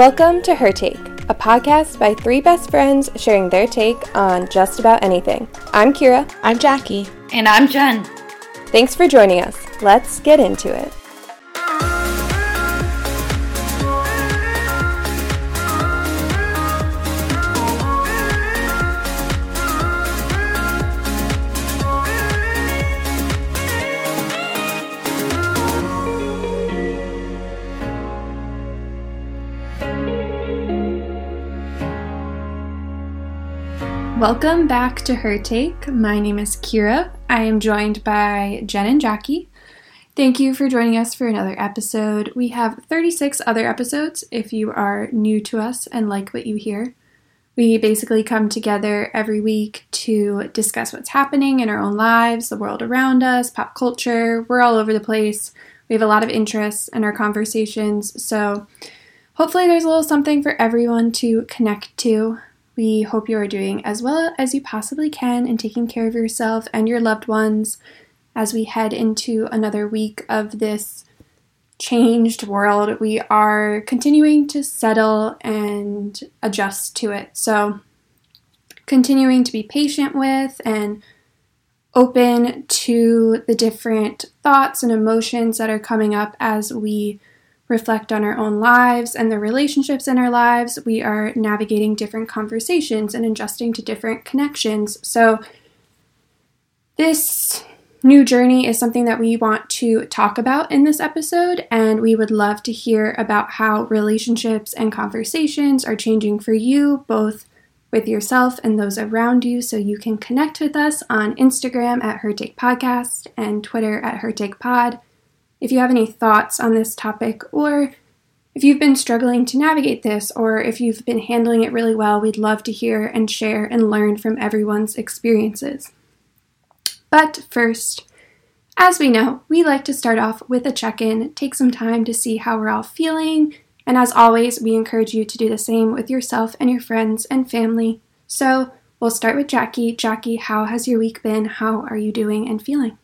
Welcome to Her Take, a podcast by three best friends sharing their take on just about anything. I'm Kiera. I'm Jackie. And I'm Jen. Thanks for joining us. Let's get into it. Welcome back to Her Take. My name is Kiera. I am joined by Jen and Jackie. Thank you for joining us for another episode. We have 36 other episodes if you are new to us and like what you hear. We basically come together every week to discuss what's happening in our own lives, the world around us, pop culture. We're all over the place. We have a lot of interests in our conversations, so hopefully, there's a little something for everyone to connect to. We hope you are doing as well as you possibly can and taking care of yourself and your loved ones as we head into another week of this changed world. We are continuing to settle and adjust to it. So, continuing to be patient with and open to the different thoughts and emotions that are coming up as we reflect on our own lives and the relationships in our lives, we are navigating different conversations and adjusting to different connections. So, this new journey is something that we want to talk about in this episode, and we would love to hear about how relationships and conversations are changing for you, both with yourself and those around you. So you can connect with us on Instagram at Her Take Podcast and Twitter at Her Take Pod. If you have any thoughts on this topic, or if you've been struggling to navigate this, or if you've been handling it really well, we'd love to hear and share and learn from everyone's experiences. But first, as we know, we like to start off with a check in, take some time to see how we're all feeling, and as always, we encourage you to do the same with yourself and your friends and family. So, we'll start with Jackie. Jackie, how has your week been? How are you doing and feeling?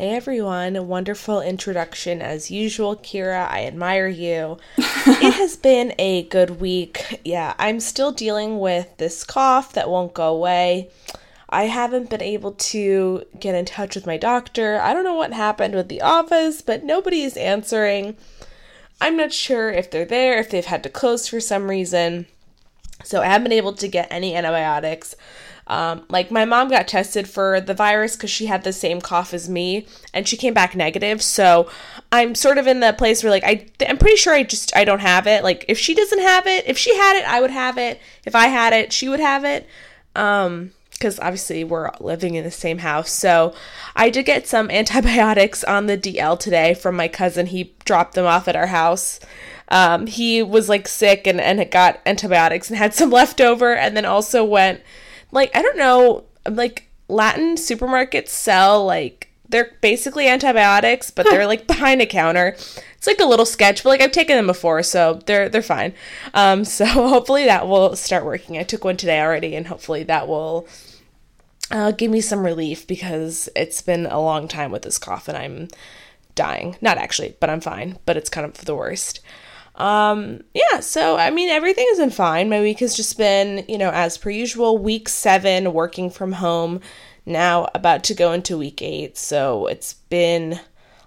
Hey everyone, a wonderful introduction as usual, Kiera. I admire you. it has been a good week. Yeah, I'm still dealing with this cough that won't go away. I haven't been able to get in touch with my doctor. I don't know what happened with the office, but nobody is answering. I'm not sure if they're there, if they've had to close for some reason. So I haven't been able to get any antibiotics. Um, like my mom got tested for the virus because she had the same cough as me, and she came back negative. So I'm sort of in the place where like I I'm pretty sure I just I don't have it. Like if she doesn't have it, if she had it, I would have it. If I had it, she would have it. Um, because obviously we're living in the same house. So I did get some antibiotics on the DL today from my cousin. He dropped them off at our house. Um, he was like sick and, and got antibiotics and had some left over, and then also went like I don't know, like Latin supermarkets sell like they're basically antibiotics, but they're like behind a counter. It's like a little sketch, but like I've taken them before, so they're they're fine. Um, so hopefully that will start working. I took one today already, and hopefully that will uh, give me some relief because it's been a long time with this cough, and I'm dying. Not actually, but I'm fine. But it's kind of the worst. Um, yeah, so I mean, everything has been fine. My week has just been, you know, as per usual, week seven, working from home. Now about to go into week eight, so it's been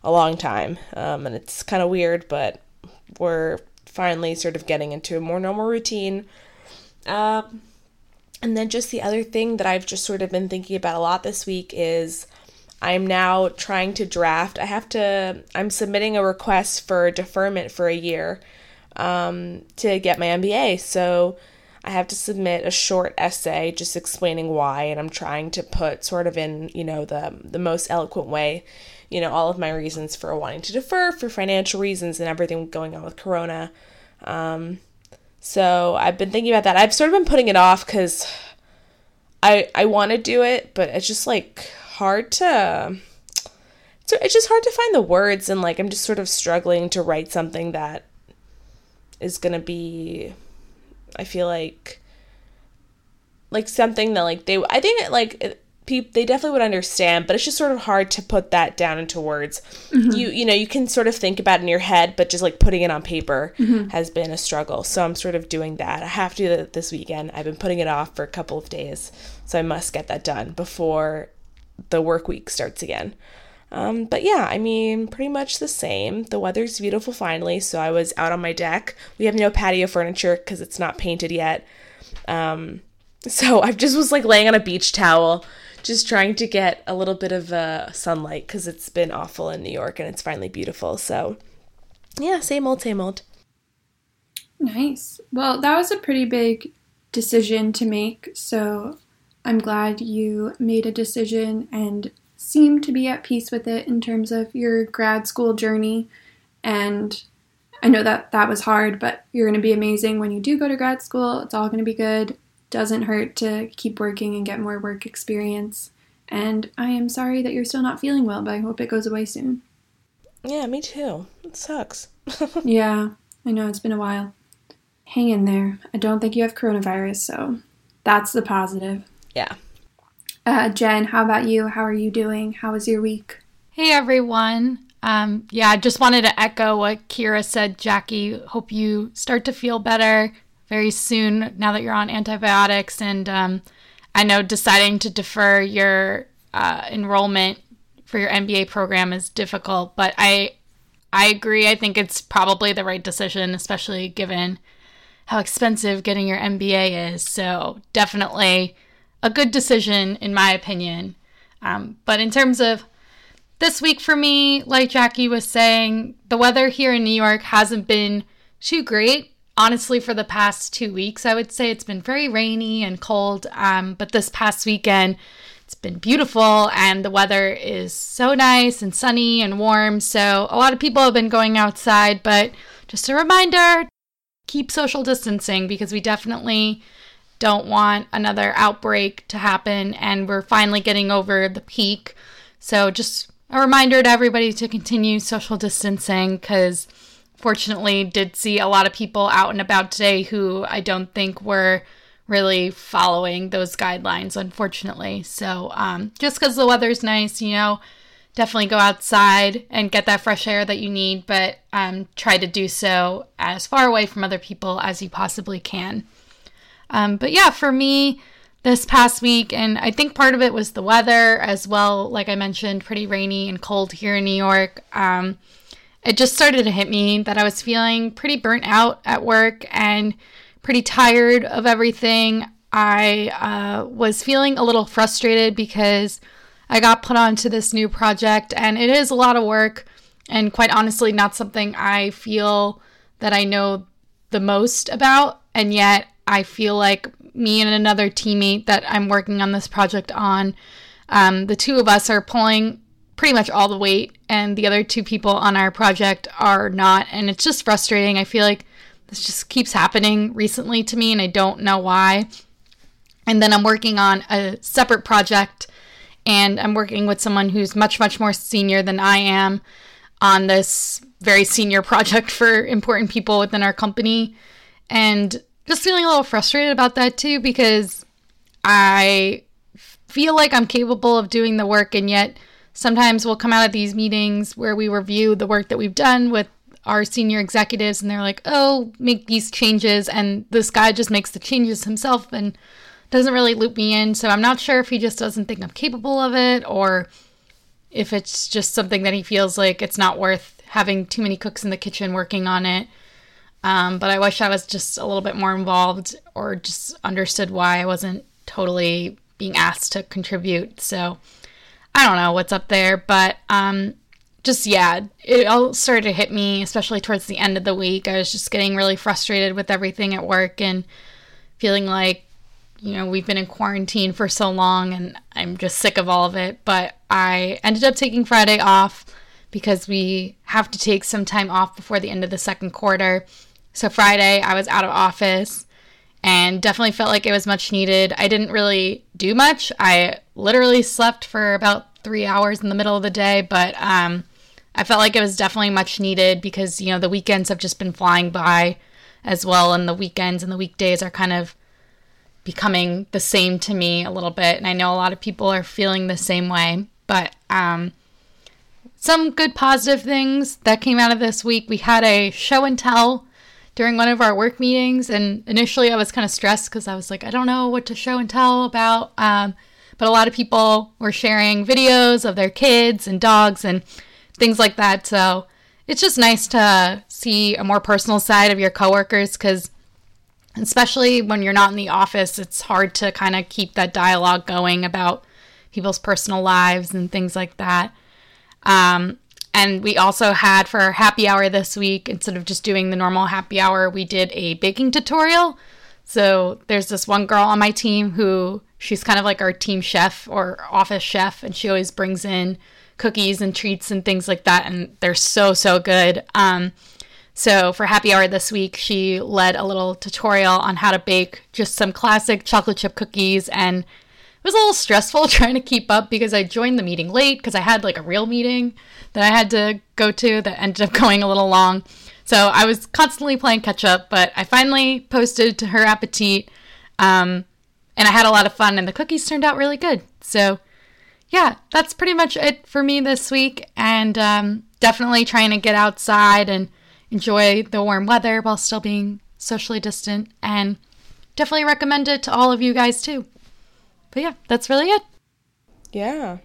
a long time. Um, and it's kind of weird, but we're finally sort of getting into a more normal routine. Um, and then just the other thing that I've just sort of been thinking about a lot this week is I'm now trying to draft. I have to, I'm submitting a request for deferment for a year um, to get my MBA. So I have to submit a short essay just explaining why, and I'm trying to put sort of in, you know, the the most eloquent way, you know, all of my reasons for wanting to defer, for financial reasons, and everything going on with Corona. Um, so I've been thinking about that. I've sort of been putting it off because I I want to do it, but it's just like hard to. So it's just hard to find the words, and like I'm just sort of struggling to write something that is going to be I feel like like something that like they I think it, like it, people they definitely would understand but it's just sort of hard to put that down into words. Mm-hmm. you you know you can sort of think about it in your head but just like putting it on paper mm-hmm. has been a struggle. So i'm sort of doing that. I have to do that this weekend. I've been putting it off for a couple of days so i must get that done before the work week starts again um, but yeah, I mean, pretty much the same. The weather's beautiful finally, so I was out on my deck. We have no patio furniture because it's not painted yet. Um, so I just was like laying on a beach towel, just trying to get a little bit of uh, sunlight because it's been awful in New York and it's finally beautiful. So yeah, same old, same old. Nice. Well, that was a pretty big decision to make. So I'm glad you made a decision and seem to be at peace with it in terms of your grad school journey. And I know that that was hard, but you're going to be amazing when you do go to grad school. It's all going to be good. Doesn't hurt to keep working and get more work experience. And I am sorry that you're still not feeling well, but I hope it goes away soon. Yeah, me too. It sucks. yeah, I know it's been a while. Hang in there. I don't think you have coronavirus, so that's the positive. Yeah. Uh, Jen, how about you? How are you doing? How was your week? Hey, everyone. Um, yeah, I just wanted to echo what Kiera said, Jackie. Hope you start to feel better very soon now that you're on antibiotics. And um, I know deciding to defer your uh, enrollment for your MBA program is difficult, but I I agree. I think it's probably the right decision, especially given how expensive getting your MBA is. So definitely a good decision, in my opinion. Um, but in terms of this week for me, like Jackie was saying, the weather here in New York hasn't been too great. Honestly, for the past two weeks, I would say it's been very rainy and cold. Um, but this past weekend, it's been beautiful and the weather is so nice and sunny and warm. So, a lot of people have been going outside, but just a reminder keep social distancing because we definitely don't want another outbreak to happen and we're finally getting over the peak. So just a reminder to everybody to continue social distancing because fortunately did see a lot of people out and about today who I don't think were really following those guidelines unfortunately. So um, just because the weather's nice, you know, definitely go outside and get that fresh air that you need, but um, try to do so as far away from other people as you possibly can. Um, but yeah, for me, this past week, and I think part of it was the weather as well. Like I mentioned, pretty rainy and cold here in New York. Um, it just started to hit me that I was feeling pretty burnt out at work and pretty tired of everything. I uh, was feeling a little frustrated because I got put onto this new project and it is a lot of work and quite honestly not something I feel that I know the most about and yet I feel like me and another teammate that I'm working on this project on, um, the two of us are pulling pretty much all the weight, and the other two people on our project are not. And it's just frustrating. I feel like this just keeps happening recently to me, and I don't know why. And then I'm working on a separate project, and I'm working with someone who's much, much more senior than I am on this very senior project for important people within our company. And just feeling a little frustrated about that too because I feel like I'm capable of doing the work, and yet sometimes we'll come out of these meetings where we review the work that we've done with our senior executives, and they're like, oh, make these changes. And this guy just makes the changes himself and doesn't really loop me in. So I'm not sure if he just doesn't think I'm capable of it or if it's just something that he feels like it's not worth having too many cooks in the kitchen working on it. Um, but I wish I was just a little bit more involved or just understood why I wasn't totally being asked to contribute. So I don't know what's up there, but um, just yeah, it all started to hit me, especially towards the end of the week. I was just getting really frustrated with everything at work and feeling like, you know, we've been in quarantine for so long and I'm just sick of all of it. But I ended up taking Friday off because we have to take some time off before the end of the second quarter. So Friday, I was out of office and definitely felt like it was much needed. I didn't really do much. I literally slept for about three hours in the middle of the day, but um, I felt like it was definitely much needed because, you know, the weekends have just been flying by as well, and the weekends and the weekdays are kind of becoming the same to me a little bit. And I know a lot of people are feeling the same way. But um, some good positive things that came out of this week. We had a show and tell during one of our work meetings. And initially, I was kind of stressed because I was like, I don't know what to show and tell about. Um, but a lot of people were sharing videos of their kids and dogs and things like that. So it's just nice to see a more personal side of your coworkers because especially when you're not in the office, it's hard to kind of keep that dialogue going about people's personal lives and things like that. Um, and we also had for our happy hour this week, instead of just doing the normal happy hour, we did a baking tutorial. So there's this one girl on my team who she's kind of like our team chef or office chef, and she always brings in cookies and treats and things like that, and they're so so good. Um, so for happy hour this week, she led a little tutorial on how to bake just some classic chocolate chip cookies and was a little stressful trying to keep up because I joined the meeting late because I had like a real meeting that I had to go to that ended up going a little long. So I was constantly playing catch up, but I finally posted to her appetit. Um, and I had a lot of fun and the cookies turned out really good. So yeah, that's pretty much it for me this week. And um, definitely trying to get outside and enjoy the warm weather while still being socially distant. And definitely recommend it to all of you guys too. But yeah, that's really it. Yeah.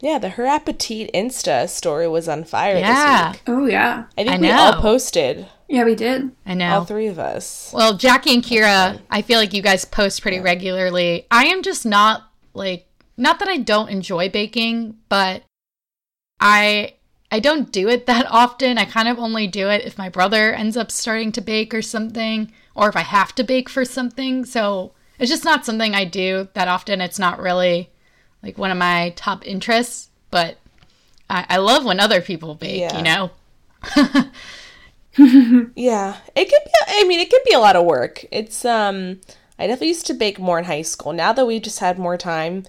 Yeah, the Her Appetit Insta story was on fire Yeah. this week. Oh yeah. I think I we all posted, Yeah, we did. I know. all three of us. Well, Jackie and Kira, I feel like you guys post pretty regularly. I am just not like not that I don't enjoy baking, but I I don't do it that often. I kind of only do it if my brother ends up starting to bake or something or if I have to bake for something. So, it's just not something I do that often. It's not really like one of my top interests, but I, I love when other people bake, Yeah. you know? Yeah, it could be. I mean, it could be a lot of work. It's um, I definitely used to bake more in high school. Now that we've just had more time,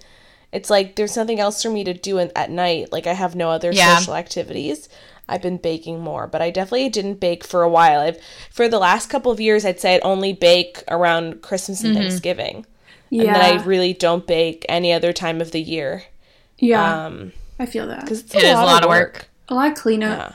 it's like there's nothing else for me to do in, at night. Like I have no other Yeah. social activities. I've been baking more, but I definitely didn't bake for a while. I've for the last couple of years, I'd say I'd only bake around Christmas and Thanksgiving, Yeah. and then I really don't bake any other time of the year. yeah. Um, I feel that. because it's It is a lot of work. A lot of cleanup.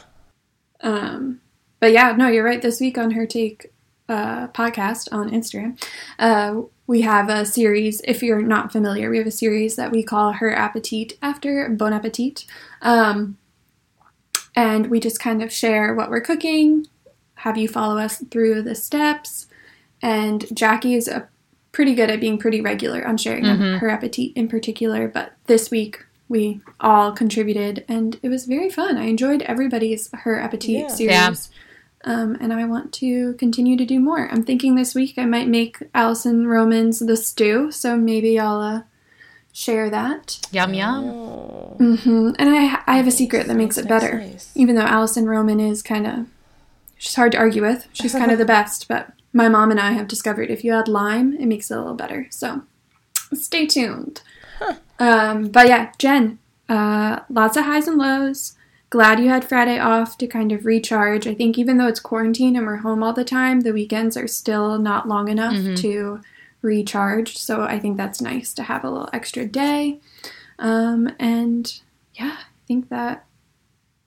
Yeah. Um, but yeah, no, you're right. This week on Her Take uh, podcast on Instagram, uh, we have a series. If you're not familiar, we have a series that we call Her Appetit after Bon Appetit. Um, and we just kind of share what we're cooking, have you follow us through the steps. And Jackie is a pretty good at being pretty regular on sharing her appetit in particular. But this week we all contributed, and it was very fun. I enjoyed everybody's her appetit Yeah. series. Yeah. Um, and I want to continue to do more. I'm thinking this week I might make Alison Roman's the stew, so maybe I'll uh, share that. Yum yum. Oh, hmm And I I have a secret that makes it better. nice. Even though Alison Roman is kind of she's hard to argue with. She's kind of the best, but my mom and I have discovered if you add lime, it makes it a little better. So stay tuned. Um, but yeah, Jen, uh, lots of highs and lows. Glad you had Friday off to kind of recharge. I think even though it's quarantine and we're home all the time, the weekends are still not long enough to recharge. So I think that's nice to have a little extra day. Um, and yeah, I think that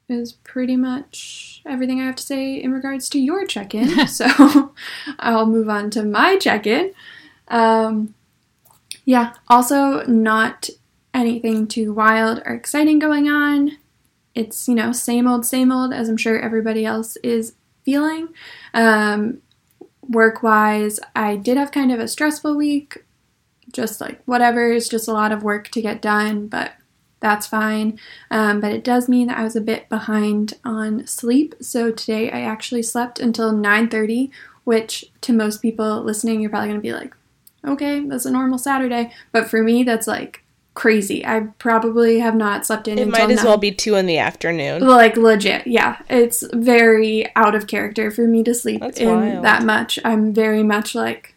is pretty much everything I have to say in regards to your check in. so I'll move on to my check in. Um, yeah, also not anything too wild or exciting going on. It's, you know, same old, same old, as I'm sure everybody else is feeling. Um, work wise, I did have kind of a stressful week. Just like whatever, it's just a lot of work to get done, but that's fine. Um, but it does mean that I was a bit behind on sleep. So today I actually slept until 9:30, which to most people listening, you're probably gonna be like, okay, that's a normal Saturday. But for me, that's like crazy. I probably have not slept in It might as 9. well be two in the afternoon. Like legit, yeah. It's very out of character for me to sleep That's in wild. that much. I'm very much like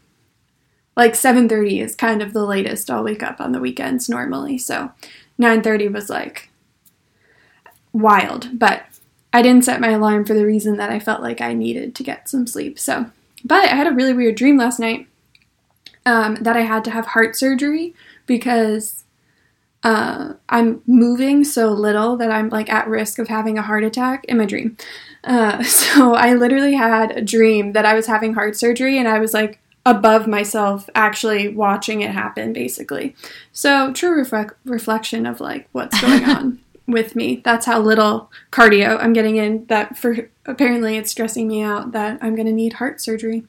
like 7:30 is kind of the latest I'll wake up on the weekends normally. So 9:30 was like wild, but I didn't set my alarm for the reason that I felt like I needed to get some sleep. So, but I had a really weird dream last night. um, that I had to have heart surgery because uh, I'm moving so little that I'm like at risk of having a heart attack in my dream. Uh, so I literally had a dream that I was having heart surgery and I was like above myself actually watching it happen basically. So true reflect- reflection of like what's going on with me. That's how little cardio I'm getting in that for apparently it's stressing me out that I'm going to need heart surgery.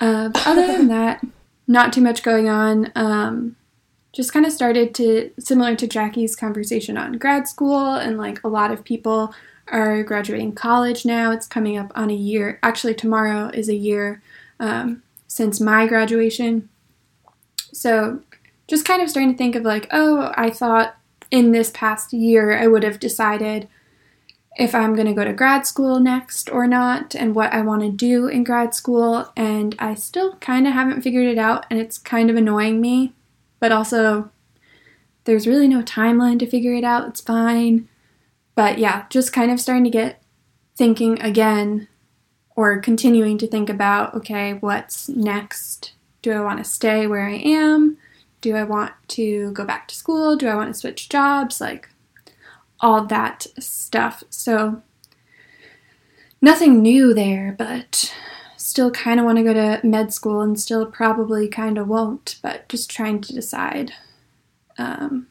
Uh, but other than that, not too much going on. Um, just kind of started to similar to Jackie's conversation on grad school and like a lot of people are graduating college now. It's coming up on a year. Actually, tomorrow is a year um, since my graduation. So, just kind of starting to think of like, oh, I thought in this past year I would have decided if I'm going to go to grad school next or not and what I want to do in grad school. And I still kind of haven't figured it out, and it's kind of annoying me but also there's really no timeline to figure it out. It's fine. But yeah, just kind of starting to get thinking again or continuing to think about okay, what's next? Do I want to stay where I am? Do I want to go back to school? Do I want to switch jobs? Like all that stuff. So nothing new there, but still kind of want to go to med school and still probably kind of won't, but just trying to decide um,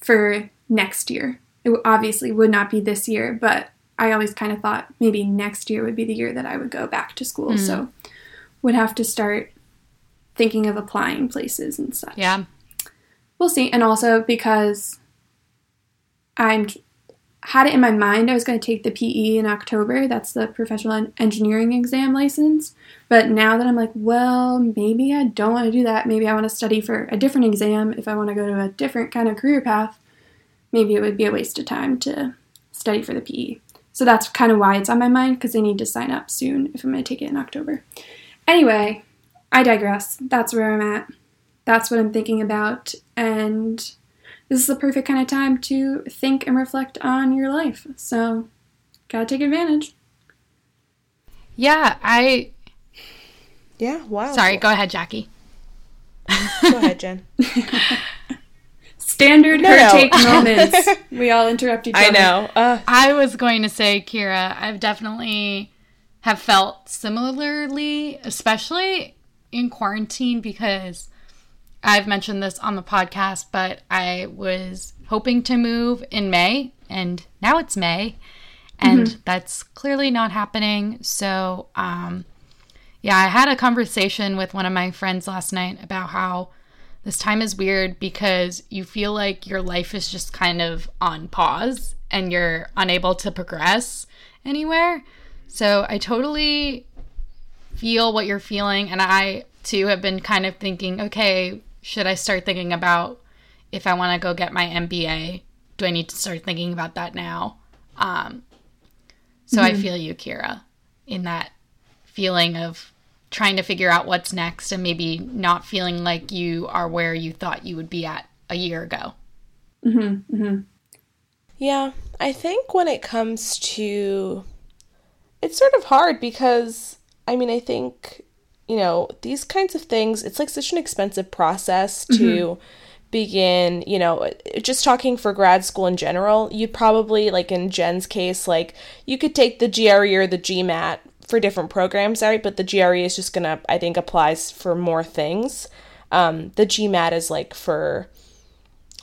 for next year. It obviously would not be this year, but I always kind of thought maybe next year would be the year that I would go back to school. Mm. So would have to start thinking of applying places and such. Yeah. We'll see. And also because I'm had it in my mind I was going to take the PE in October. That's the professional engineering exam license. But now that I'm like, well, maybe I don't want to do that. Maybe I want to study for a different exam. If I want to go to a different kind of career path, maybe it would be a waste of time to study for the PE. So that's kind of why it's on my mind because I need to sign up soon if I'm going to take it in October. Anyway, I digress. That's where I'm at. That's what I'm thinking about. And this is the perfect kind of time to think and reflect on your life. So, gotta take advantage. Yeah, I. Yeah, wow. Sorry, go ahead, Jackie. go ahead, Jen. Standard no, her no. take moments. we all interrupt each other. I know. Uh. I was going to say, Kiera, I've definitely have felt similarly, especially in quarantine because I've mentioned this on the podcast, but I was hoping to move in May, and now it's May, and mm-hmm. that's clearly not happening. So, um, yeah, I had a conversation with one of my friends last night about how this time is weird because you feel like your life is just kind of on pause and you're unable to progress anywhere. So, I totally feel what you're feeling, and I too have been kind of thinking, okay, should I start thinking about if I want to go get my MBA? Do I need to start thinking about that now? Um, so mm-hmm. I feel you, Kiera, in that feeling of trying to figure out what's next and maybe not feeling like you are where you thought you would be at a year ago. Mm-hmm. Mm-hmm. Yeah, I think when it comes to it's sort of hard because I mean, I think you know, these kinds of things, it's like such an expensive process to mm-hmm. begin, you know, just talking for grad school in general, you'd probably, like in Jen's case, like you could take the GRE or the GMAT for different programs, right? But the GRE is just gonna, I think, applies for more things. Um, the GMAT is like for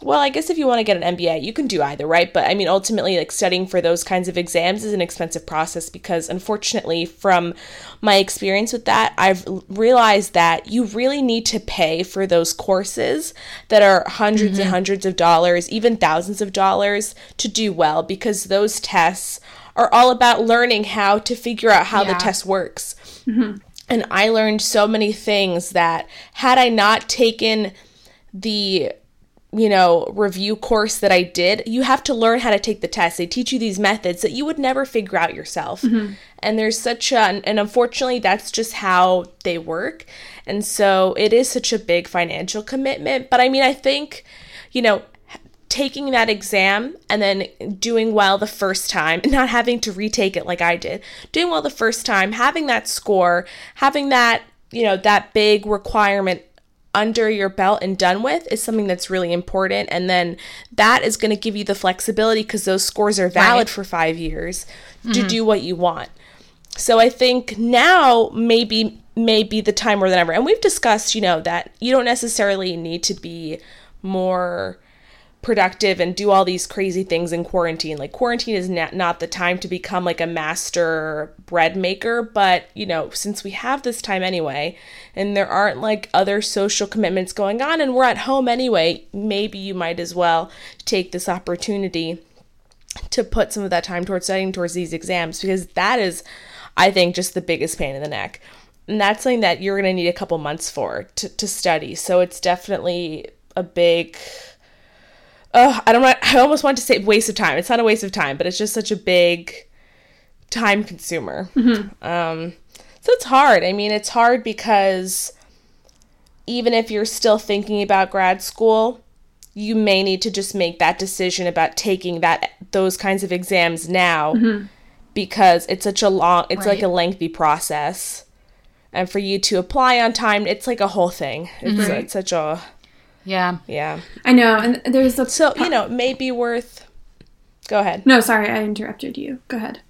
well, I guess if you want to get an MBA, you can do either, right? But I mean, ultimately, like studying for those kinds of exams is an expensive process because, unfortunately, from my experience with that, I've realized that you really need to pay for those courses that are 100s mm-hmm. and hundreds of dollars, even thousands of dollars to do well because those tests are all about learning how to figure out how yeah. the test works. Mm-hmm. And I learned so many things that had I not taken the you know, review course that I did, you have to learn how to take the test. They teach you these methods that you would never figure out yourself. Mm-hmm. And there's such a, and unfortunately, that's just how they work. And so it is such a big financial commitment. But I mean, I think, you know, taking that exam and then doing well the first time, and not having to retake it like I did, doing well the first time, having that score, having that you know, that big requirement under your belt and done with is something that's really important. And then that is going to give you the flexibility because those scores are valid Right. for five years to mm-hmm. do what you want. So I think now maybe may be the time more than ever. And we've discussed, you know, that you don't necessarily need to be more productive and do all these crazy things in quarantine. Like quarantine is not, not the time to become like a master bread maker, but you know, since we have this time anyway and there aren't like other social commitments going on and we're at home anyway, maybe you might as well take this opportunity to put some of that time towards studying towards these exams because that is I think just the biggest pain in the neck. And that's something that you're going to need a couple months for to, to study. So it's definitely a big uh, I don't want, I almost want to say waste of time. It's not a waste of time, but it's just such a big time consumer. Um, so it's hard. I mean, it's hard because even if you're still thinking about grad school, you may need to just make that decision about taking that those kinds of exams now because it's such a long it's like a lengthy process. And for you to apply on time, it's like a whole thing. It's, Right. it's such a Yeah. yeah. I know, and there's a So, you know, it may be worth. Go ahead. No, sorry, I interrupted you. Go ahead.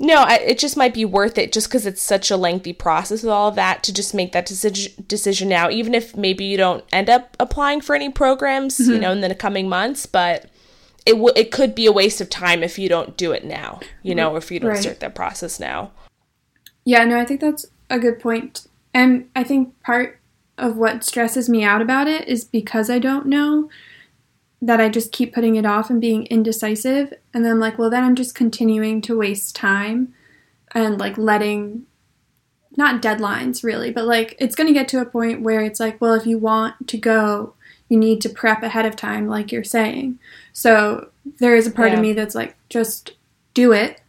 No, I, it just might be worth it just because it's such a lengthy process with all of that to just make that decision decision now, even if maybe you don't end up applying for any programs, you mm-hmm. know, in the coming months. But it w- it could be a waste of time if you don't do it now, you know, or if you don't Right. start that process now. Yeah, no, I think that's a good point. And I think part of what stresses me out about it is because I don't know that I just keep putting it off and being indecisive. And then I'm like, well, then I'm just continuing to waste time and like letting, not deadlines really, but like it's going to get to a point where it's like, well, if you want to go, you need to prep ahead of time, like you're saying. So there is a part of me that's like, just do it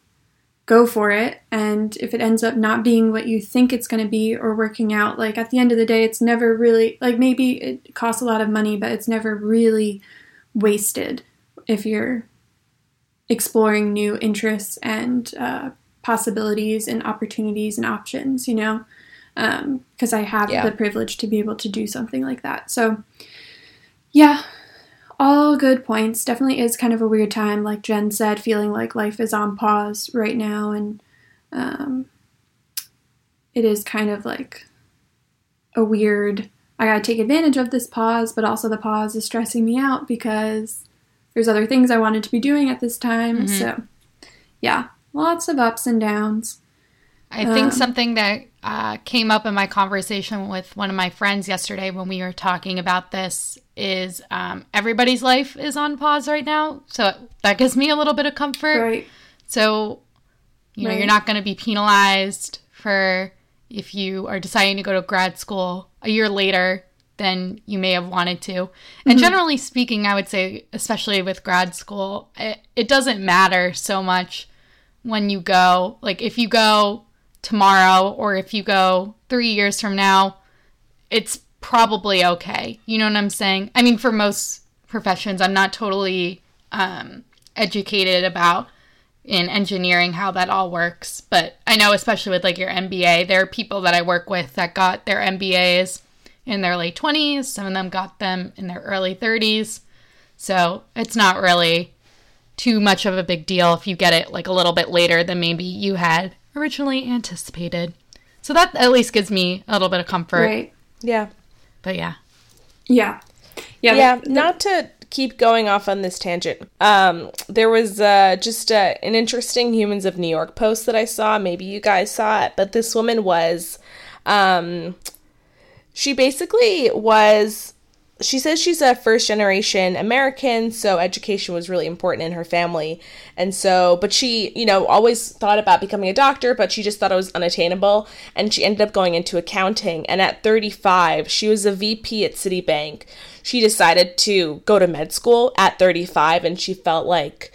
go for it. And if it ends up not being what you think it's going to be or working out like at the end of the day it's never really like maybe it costs a lot of money but it's never really wasted if you're exploring new interests and uh, possibilities and opportunities and options you know? Because i have Yeah. the privilege to be able to do something like that. So yeah all good points. Definitely is kind of a weird time, like Jen said, feeling like life is on pause right now, and um, it is kind of like a weird. I gotta take advantage of this pause, but also the pause is stressing me out because there's other things I wanted to be doing at this time. So, yeah, lots of ups and downs. I think Um, something that uh, came up in my conversation with one of my friends yesterday when we were talking about this is um, everybody's life is on pause right now. So that gives me a little bit of comfort. Right. So, you know, Right. you're not going to be penalized for if you are deciding to go to grad school a year later than you may have wanted to. And generally speaking, I would say, especially with grad school, it, it doesn't matter so much when you go. Like, if you go tomorrow or if you go three years from now, it's probably okay. You know what I'm saying? I mean, for most professions, I'm not totally um, educated about in engineering how that all works, but I know, especially with like your MBA, there are people that I work with that got their MBAs in their late 20s. Some of them got them in their early 30s. So it's not really too much of a big deal if you get it like a little bit later than maybe you had originally anticipated. So that at least gives me a little bit of comfort. Right. Yeah. But yeah. Yeah. Yeah. yeah the- not to keep going off on this tangent um there was uh just uh, an interesting humans of new york post that i saw maybe you guys saw it but this woman was um she basically was she says she's a first generation American, so education was really important in her family. And so, but she, you know, always thought about becoming a doctor, but she just thought it was unattainable. And she ended up going into accounting. And at 35, she was a VP at Citibank. She decided to go to med school at 35, and she felt like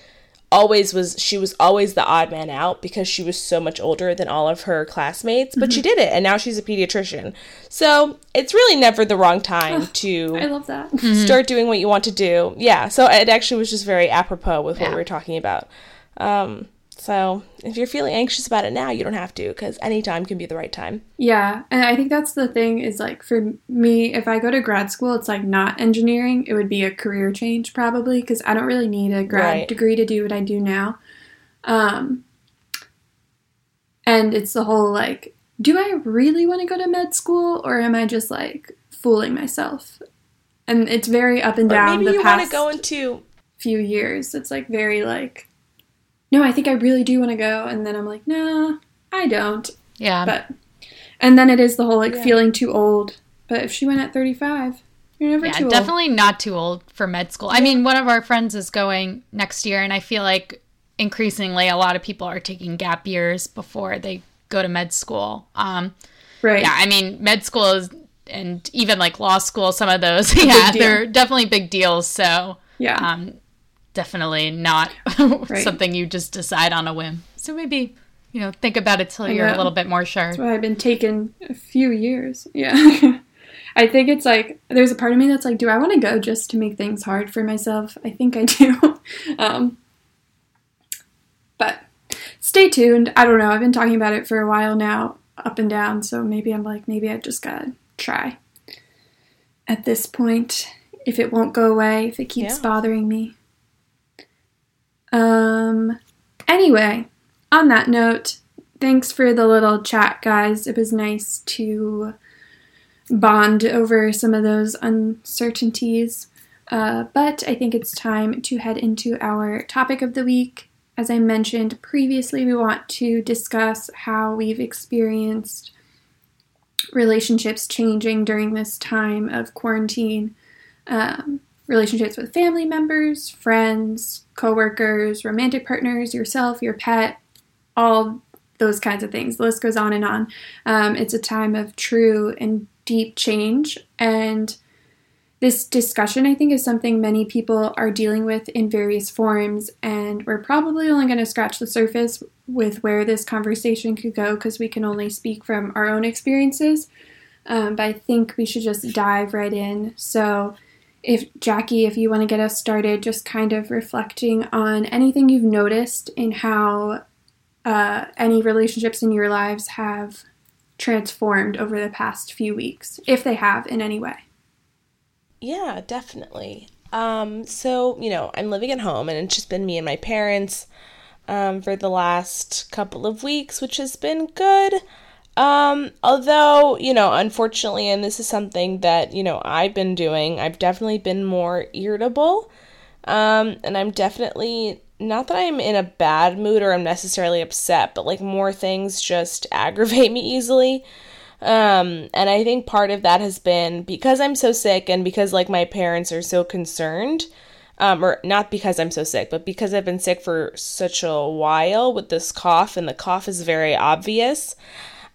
always was she was always the odd man out because she was so much older than all of her classmates but she did it and now she's a pediatrician. So it's really never the wrong time to I love that. start doing what you want to do. Yeah so it actually was just very apropos with what Yeah. we were talking about. Um So if you're feeling anxious about it now, you don't have to because any time can be the right time. Yeah, and I think that's the thing is like for me, if I go to grad school, it's like not engineering. It would be a career change probably because I don't really need a grad Right. degree to do what I do now. Um, and it's the whole like, do I really want to go to med school or am I just like fooling myself? And it's very up and Or down maybe the you want to go into few years. It's like very like, no, I think I really do want to go, and then I'm like, nah, I don't. Yeah. But and then it is the whole like Yeah. feeling too old. But if she went at 35, you're never yeah, too old. definitely not too old for med school. I mean, one of our friends is going next year, and I feel like increasingly a lot of people are taking gap years before they go to med school. Um, Right. yeah, I mean, med school is, and even like law school, some of those, yeah, they're definitely big deals. So, Yeah. um, definitely not something you just decide on a whim. So maybe, you know, think about it till you're a little bit more sure. That's why I've been taking a few years. Yeah. I think it's like there's a part of me that's like, do I want to go just to make things hard for myself? I think I do. um, but stay tuned. I don't know. I've been talking about it for a while now, up and down. So maybe I'm like, maybe I just gotta try. At this point, if it won't go away, if it keeps Yeah. bothering me. Um. Anyway, on that note, thanks for the little chat, guys. It was nice to bond over some of those uncertainties. Uh, but I think it's time to head into our topic of the week. As I mentioned previously, we want to discuss how we've experienced relationships changing during this time of quarantine. Um, relationships with family members, friends, coworkers, romantic partners, yourself, your pet, all those kinds of things. The list goes on and on. Um, it's a time of true and deep change, and this discussion, I think, is something many people are dealing with in various forms, and we're probably only going to scratch the surface with where this conversation could go because we can only speak from our own experiences. Um, but I think we should just dive right in. So, if Jackie, if you want to get us started, just kind of reflecting on anything you've noticed in how uh, any relationships in your lives have transformed over the past few weeks, if they have in any way. Yeah, definitely. Um, so, you know, I'm living at home and it's just been me and my parents um, for the last couple of weeks, which has been good. Um, although, you know, unfortunately, and this is something that, you know, I've been doing, I've definitely been more irritable. Um, and I'm definitely not that I'm in a bad mood or I'm necessarily upset, but like more things just aggravate me easily. Um, and I think part of that has been because I'm so sick and because like my parents are so concerned. Um, or not because I'm so sick, but because I've been sick for such a while with this cough, and the cough is very obvious.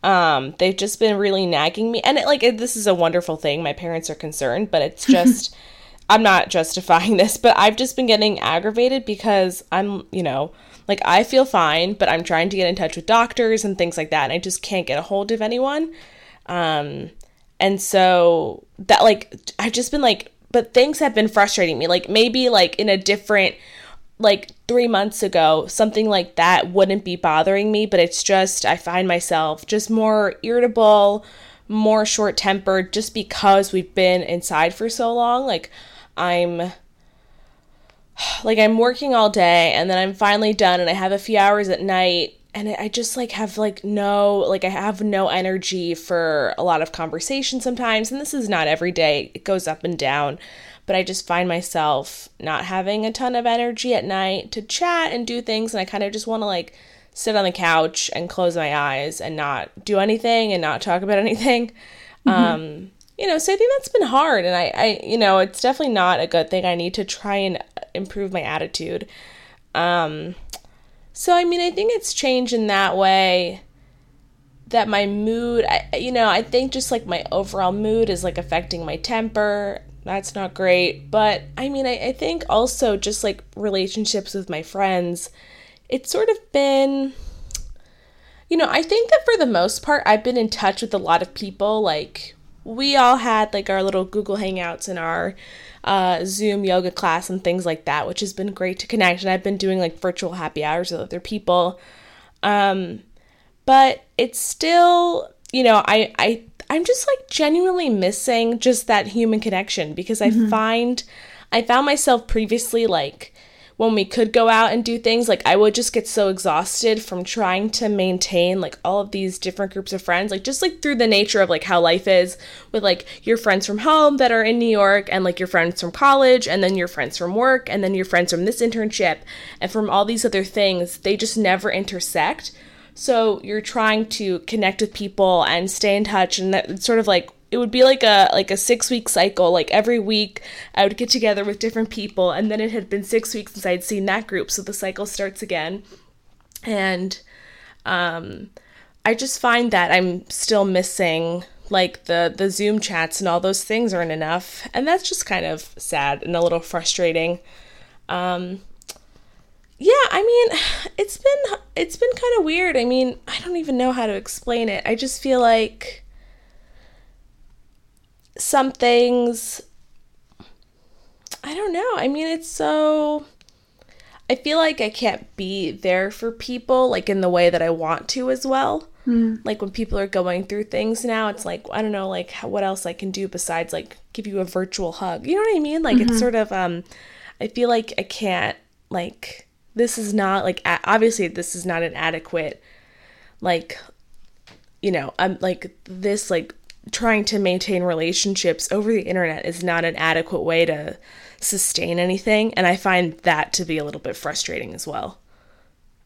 Um, they've just been really nagging me, and it, like it, this is a wonderful thing. My parents are concerned, but it's just I'm not justifying this, but I've just been getting aggravated because I'm, you know, like I feel fine, but I'm trying to get in touch with doctors and things like that, and I just can't get a hold of anyone. Um, and so that like I've just been like, but things have been frustrating me. Like maybe like in a different like three months ago, something like that wouldn't be bothering me, but it's just, I find myself just more irritable, more short tempered, just because we've been inside for so long. Like, I'm. Like I'm working all day and then I'm finally done and I have a few hours at night and I just like have like no like I have no energy for a lot of conversation sometimes and this is not every day. It goes up and down but I just find myself not having a ton of energy at night to chat and do things. And I kind of just want to like sit on the couch and close my eyes and not do anything and not talk about anything. Um, you know, so I think that's been hard. And I, I, you know, it's definitely not a good thing. I need to try and improve my attitude. Um, so, I mean, I think it's changed in that way that my mood, I, you know, I think just like my overall mood is like affecting my temper that's not great. But I mean, I, I think also just like relationships with my friends, it's sort of been, you know, I think that for the most part, I've been in touch with a lot of people like we all had like our little Google Hangouts and our uh, Zoom yoga class and things like that, which has been great to connect. And I've been doing like virtual happy hours with other people. Um, but it's still, you know, I, I, I'm just like genuinely missing just that human connection because I mm-hmm. find, I found myself previously like, when we could go out and do things, like I would just get so exhausted from trying to maintain like all of these different groups of friends, like just like through the nature of like how life is with like your friends from home that are in New York and like your friends from college and then your friends from work and then your friends from this internship and from all these other things, they just never intersect. So you're trying to connect with people and stay in touch and that sort of like it would be like a like a six week cycle. Like every week i would get together with different people and then it had been six weeks since i'd seen that group so the cycle starts again. And um i just find that i'm still missing like the the zoom chats and all those things aren't enough. And that's just kind of sad and a little frustrating. Um yeah i mean it's been it's been kind of weird i mean i don't even know how to explain it i just feel like some things I don't know. I mean, it's so I feel like I can't be there for people like in the way that I want to as well. Mm. Like when people are going through things now, it's like I don't know like what else I can do besides like give you a virtual hug. You know what I mean? Like mm-hmm. it's sort of um I feel like I can't like this is not like obviously this is not an adequate like you know, I'm like this like trying to maintain relationships over the internet is not an adequate way to sustain anything and i find that to be a little bit frustrating as well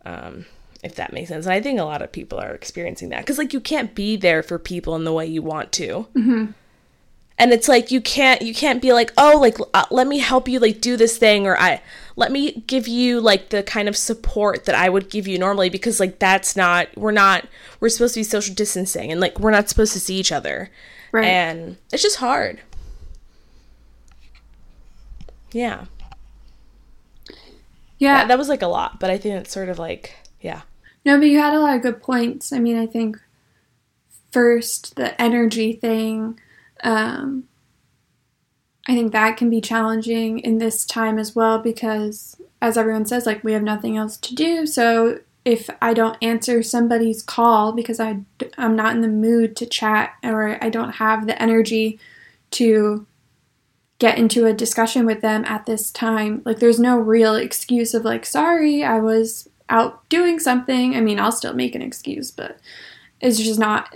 um, if that makes sense and i think a lot of people are experiencing that because like you can't be there for people in the way you want to mm-hmm. And it's like you can't you can't be like oh like uh, let me help you like do this thing or i let me give you like the kind of support that I would give you normally because like that's not we're not we're supposed to be social distancing and like we're not supposed to see each other. Right. And it's just hard. Yeah. Yeah. That, that was like a lot, but I think it's sort of like yeah. No, but you had a lot of good points. I mean, I think first the energy thing um I think that can be challenging in this time as well because, as everyone says, like we have nothing else to do. So if I don't answer somebody's call because I, I'm not in the mood to chat or I don't have the energy to get into a discussion with them at this time, like there's no real excuse of like, sorry, I was out doing something. I mean, I'll still make an excuse, but it's just not.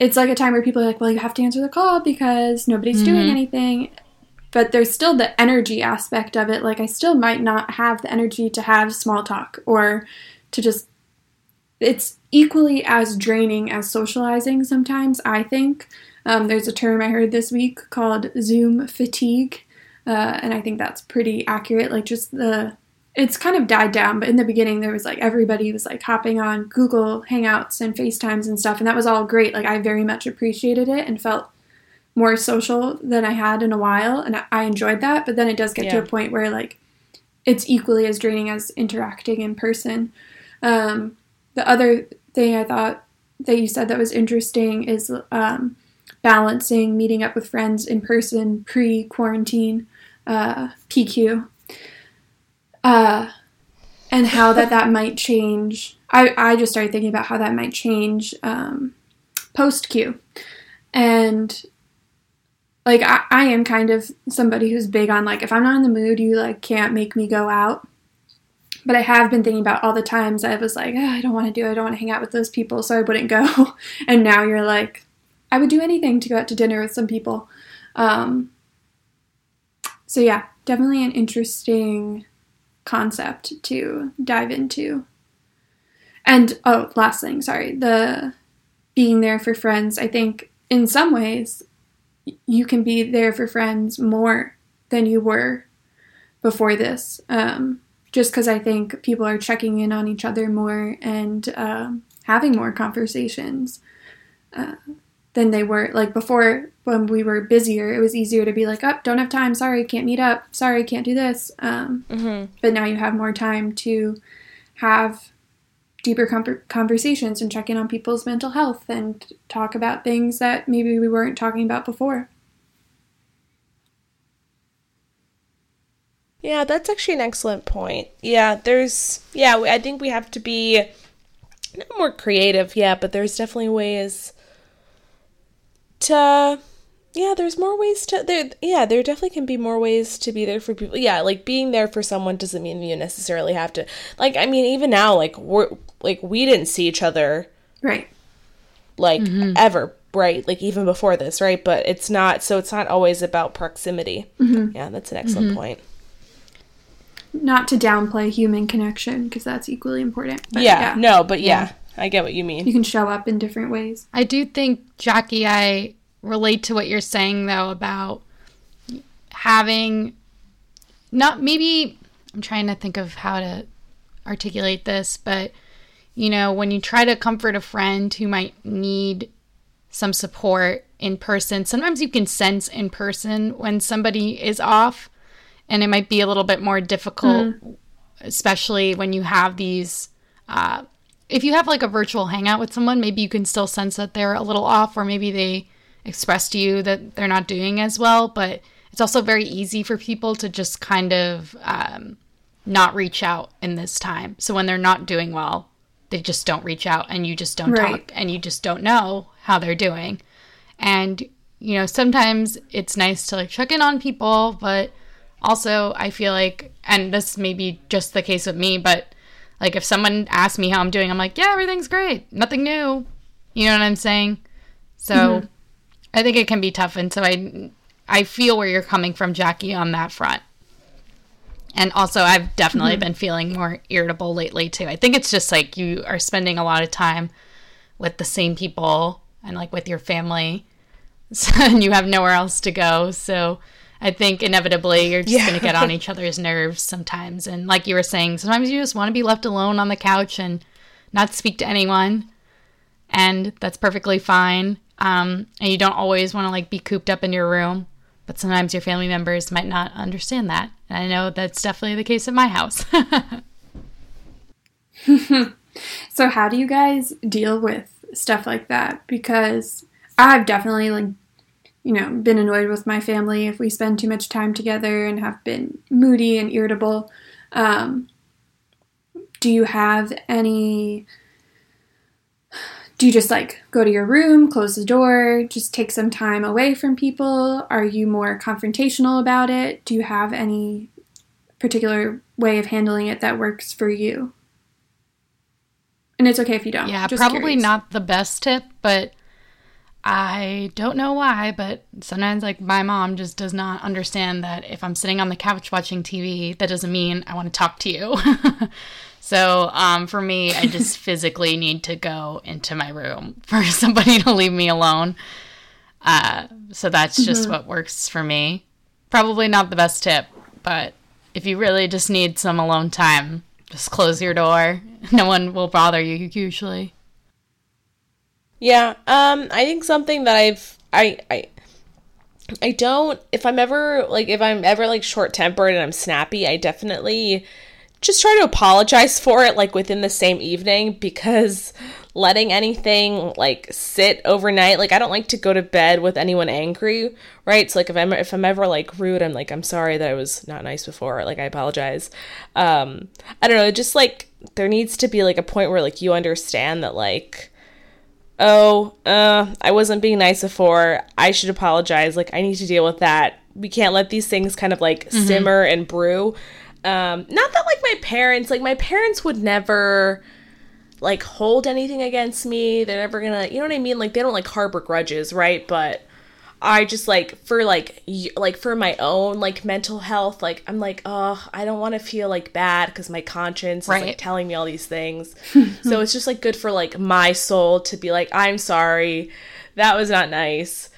It's like a time where people are like, well, you have to answer the call because nobody's mm-hmm. doing anything but there's still the energy aspect of it. Like, I still might not have the energy to have small talk or to just. It's equally as draining as socializing sometimes, I think. Um, there's a term I heard this week called Zoom fatigue, uh, and I think that's pretty accurate. Like, just the. It's kind of died down, but in the beginning, there was like everybody was like hopping on Google Hangouts and FaceTimes and stuff, and that was all great. Like, I very much appreciated it and felt more social than I had in a while, and I enjoyed that. But then it does get yeah. to a point where like it's equally as draining as interacting in person. Um, the other thing I thought that you said that was interesting is um, balancing meeting up with friends in person pre quarantine uh, PQ, uh, and how that that might change. I I just started thinking about how that might change um, post Q, and like I, I am kind of somebody who's big on like if I'm not in the mood, you like can't make me go out. But I have been thinking about all the times I was like, oh, I don't want to do it. I don't want to hang out with those people, so I wouldn't go. and now you're like, I would do anything to go out to dinner with some people. Um, so yeah, definitely an interesting concept to dive into. And oh, last thing, sorry, the being there for friends. I think in some ways you can be there for friends more than you were before this. Um, just because I think people are checking in on each other more and um, having more conversations uh, than they were. Like before, when we were busier, it was easier to be like, "Up, oh, don't have time. Sorry, can't meet up. Sorry, can't do this." Um, mm-hmm. But now you have more time to have deeper com- conversations and check in on people's mental health and talk about things that maybe we weren't talking about before. Yeah, that's actually an excellent point. Yeah, there's, yeah, I think we have to be more creative, yeah, but there's definitely ways to, yeah, there's more ways to, there, yeah, there definitely can be more ways to be there for people. Yeah, like being there for someone doesn't mean you necessarily have to, like, I mean, even now, like, we're, like, we didn't see each other. Right. Like, mm-hmm. ever, right? Like, even before this, right? But it's not, so it's not always about proximity. Mm-hmm. Yeah, that's an excellent mm-hmm. point not to downplay human connection because that's equally important. Yeah, yeah, no, but yeah, yeah, I get what you mean. You can show up in different ways. I do think, Jackie, I relate to what you're saying though about having not maybe I'm trying to think of how to articulate this, but you know, when you try to comfort a friend who might need some support in person, sometimes you can sense in person when somebody is off and it might be a little bit more difficult, mm. especially when you have these. Uh, if you have like a virtual hangout with someone, maybe you can still sense that they're a little off, or maybe they express to you that they're not doing as well. But it's also very easy for people to just kind of um, not reach out in this time. So when they're not doing well, they just don't reach out, and you just don't right. talk, and you just don't know how they're doing. And you know, sometimes it's nice to like check in on people, but also, I feel like, and this may be just the case with me, but like if someone asks me how I'm doing, I'm like, yeah, everything's great, nothing new. You know what I'm saying? So mm-hmm. I think it can be tough, and so I I feel where you're coming from, Jackie, on that front. And also, I've definitely mm-hmm. been feeling more irritable lately too. I think it's just like you are spending a lot of time with the same people and like with your family, so, and you have nowhere else to go. So I think inevitably you're just yeah. going to get on each other's nerves sometimes. And like you were saying, sometimes you just want to be left alone on the couch and not speak to anyone. And that's perfectly fine. Um, and you don't always want to like be cooped up in your room. But sometimes your family members might not understand that. And I know that's definitely the case at my house. so how do you guys deal with stuff like that? Because I've definitely like you know, been annoyed with my family if we spend too much time together and have been moody and irritable. Um, do you have any? Do you just like go to your room, close the door, just take some time away from people? Are you more confrontational about it? Do you have any particular way of handling it that works for you? And it's okay if you don't. Yeah, probably curious. not the best tip, but I don't know why, but sometimes like my mom just does not understand that if I'm sitting on the couch watching TV, that doesn't mean I want to talk to you. so um, for me, I just physically need to go into my room for somebody to leave me alone. Uh, so that's just mm-hmm. what works for me. Probably not the best tip, but if you really just need some alone time, just close your door. No one will bother you usually. Yeah, um, I think something that I've I I I don't if I'm ever like if I'm ever like short tempered and I'm snappy, I definitely just try to apologize for it like within the same evening because letting anything like sit overnight like I don't like to go to bed with anyone angry, right? So like if I'm if I'm ever like rude, I'm like I'm sorry that I was not nice before, like I apologize. Um I don't know, just like there needs to be like a point where like you understand that like oh, uh, I wasn't being nice before. I should apologize. Like, I need to deal with that. We can't let these things kind of like mm-hmm. simmer and brew. Um, not that like my parents, like my parents would never like hold anything against me. They're never gonna, you know what I mean? Like they don't like harbor grudges, right? But I just like for like y- like for my own like mental health, like I'm like, oh, I don't want to feel like bad because my conscience right. is like telling me all these things. so it's just like good for like my soul to be like, I'm sorry, that was not nice.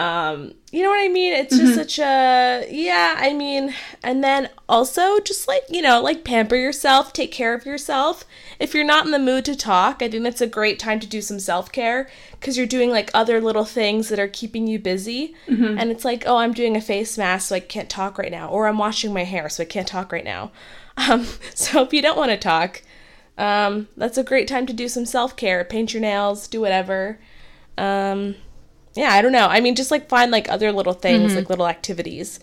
Um, you know what I mean? It's just mm-hmm. such a yeah, I mean, and then also just like, you know, like pamper yourself, take care of yourself. If you're not in the mood to talk, I think that's a great time to do some self-care cuz you're doing like other little things that are keeping you busy. Mm-hmm. And it's like, "Oh, I'm doing a face mask so I can't talk right now," or "I'm washing my hair so I can't talk right now." Um, so if you don't want to talk, um, that's a great time to do some self care, paint your nails, do whatever. Um, yeah, I don't know. I mean, just like find like other little things, mm-hmm. like little activities.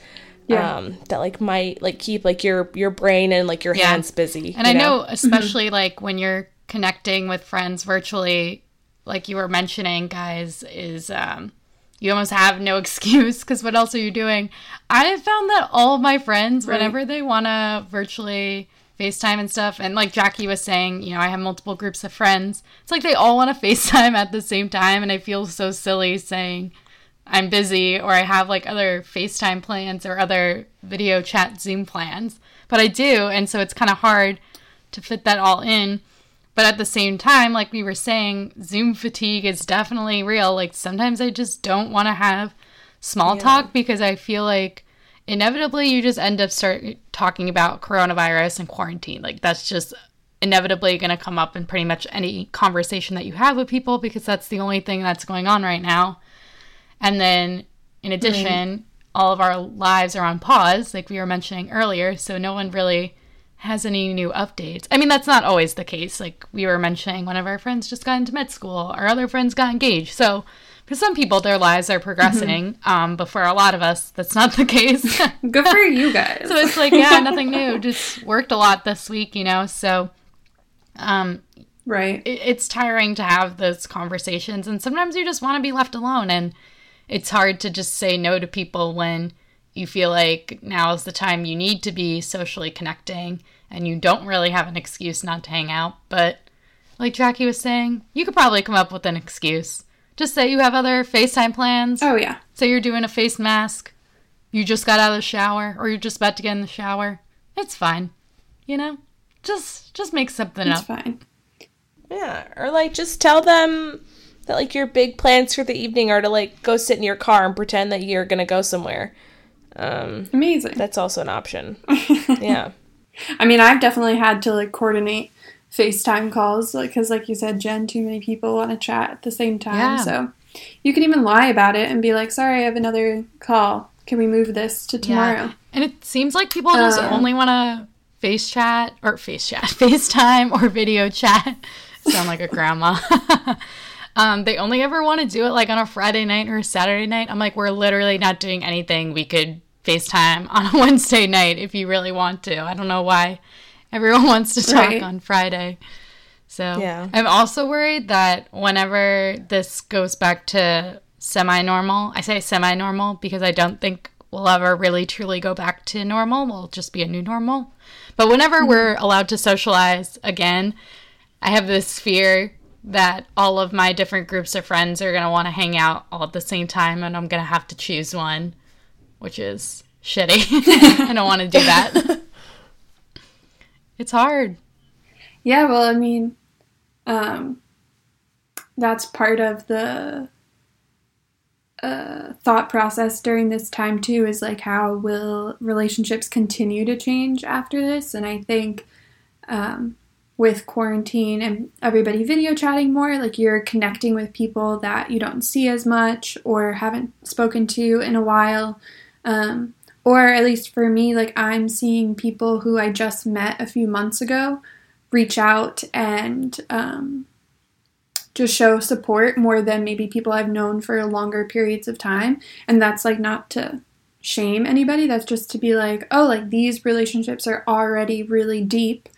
Yeah. Um, that like might like keep like your your brain and like your yeah. hands busy. And I know, know especially like when you're connecting with friends virtually, like you were mentioning, guys, is um you almost have no excuse because what else are you doing? I have found that all of my friends, right. whenever they want to virtually FaceTime and stuff, and like Jackie was saying, you know, I have multiple groups of friends. It's like they all want to FaceTime at the same time, and I feel so silly saying I'm busy or I have like other FaceTime plans or other video chat Zoom plans. But I do, and so it's kind of hard to fit that all in. But at the same time, like we were saying, Zoom fatigue is definitely real. Like sometimes I just don't want to have small yeah. talk because I feel like inevitably you just end up start talking about coronavirus and quarantine. Like that's just inevitably going to come up in pretty much any conversation that you have with people because that's the only thing that's going on right now. And then in mm-hmm. addition, all of our lives are on pause, like we were mentioning earlier, so no one really has any new updates. I mean, that's not always the case. Like we were mentioning, one of our friends just got into med school, our other friends got engaged. So for some people, their lives are progressing, mm-hmm. um, but for a lot of us, that's not the case. Good for you guys. so it's like, yeah, nothing new. Just worked a lot this week, you know. So, um, right, it, it's tiring to have those conversations, and sometimes you just want to be left alone, and it's hard to just say no to people when you feel like now is the time you need to be socially connecting and you don't really have an excuse not to hang out. But like Jackie was saying, you could probably come up with an excuse. Just say you have other FaceTime plans. Oh, yeah. Say you're doing a face mask. You just got out of the shower or you're just about to get in the shower. It's fine. You know? Just just make something it's up. It's fine. Yeah, or like just tell them that like your big plans for the evening are to like go sit in your car and pretend that you're going to go somewhere. Um, Amazing. That's also an option. yeah. I mean, I've definitely had to like coordinate FaceTime calls because, like, like you said, Jen, too many people want to chat at the same time. Yeah. So you can even lie about it and be like, "Sorry, I have another call. Can we move this to tomorrow?" Yeah. And it seems like people just uh, only want to face chat or face chat, FaceTime or video chat. Sound like a grandma. Um, they only ever want to do it like on a Friday night or a Saturday night. I'm like, we're literally not doing anything we could FaceTime on a Wednesday night if you really want to. I don't know why everyone wants to talk right. on Friday. So yeah. I'm also worried that whenever this goes back to semi normal, I say semi normal because I don't think we'll ever really truly go back to normal. We'll just be a new normal. But whenever mm-hmm. we're allowed to socialize again, I have this fear that all of my different groups of friends are going to want to hang out all at the same time and I'm going to have to choose one, which is shitty. I don't want to do that. it's hard. Yeah, well, I mean, um, that's part of the uh, thought process during this time too is like how will relationships continue to change after this and i think um, with quarantine and everybody video chatting more, like you're connecting with people that you don't see as much or haven't spoken to in a while. Um, or at least for me, like I'm seeing people who I just met a few months ago reach out and um, just show support more than maybe people I've known for longer periods of time. And that's like not to shame anybody, that's just to be like, oh, like these relationships are already really deep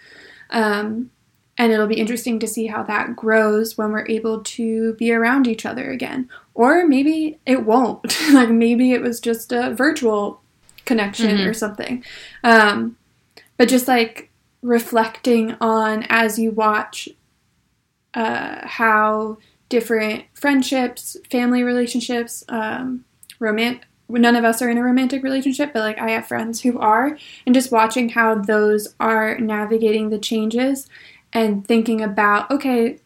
um, and it'll be interesting to see how that grows when we're able to be around each other again. Or maybe it won't. like maybe it was just a virtual connection mm-hmm. or something. Um, but just like reflecting on as you watch uh, how different friendships, family relationships, um, romance none of us are in a romantic relationship, but like I have friends who are, and just watching how those are navigating the changes and thinking about, okay,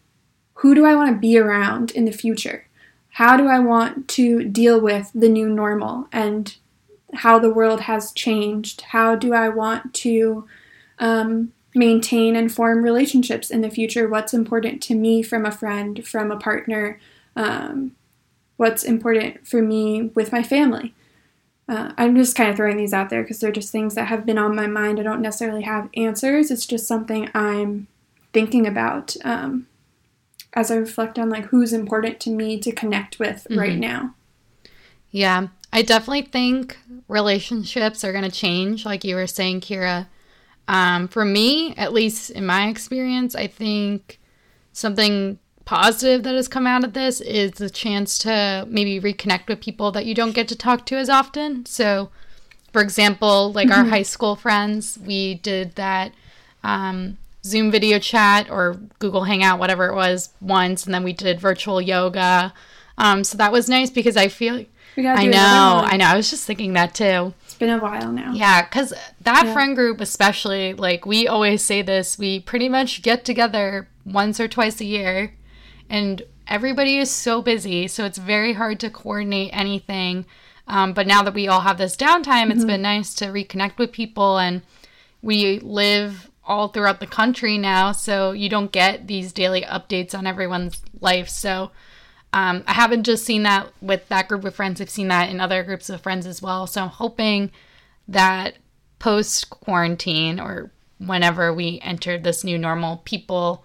who do I want to be around in the future? How do I want to deal with the new normal and how the world has changed? How do I want to um, maintain and form relationships in the future? What's important to me from a friend, from a partner? Um, what's important for me with my family. Uh, I'm just kind of throwing these out there because they're just things that have been on my mind. I don't necessarily have answers. It's just something I'm thinking about um, as I reflect on like who's important to me to connect with mm-hmm. right now. Yeah, I definitely think relationships are going to change, like you were saying, Kiera. Um, for me, at least in my experience, I think something positive that has come out of this is the chance to maybe reconnect with people that you don't get to talk to as often. So, for example, like mm-hmm. our high school friends, we did that um, Zoom video chat or Google Hangout, whatever it was, once, and then we did virtual yoga. Um, so that was nice because I feel. I know, I know. I was just thinking that too. It's been a while now. Yeah, because that yeah. friend group, especially, like we always say this, we pretty much get together once or twice a year, and everybody is so busy, so it's very hard to coordinate anything. Um, but now that we all have this downtime, mm-hmm. it's been nice to reconnect with people, and we live all throughout the country now, so you don't get these daily updates on everyone's life. So um, I haven't just seen that with that group of friends, I've seen that in other groups of friends as well. So I'm hoping that post quarantine or whenever we enter this new normal, people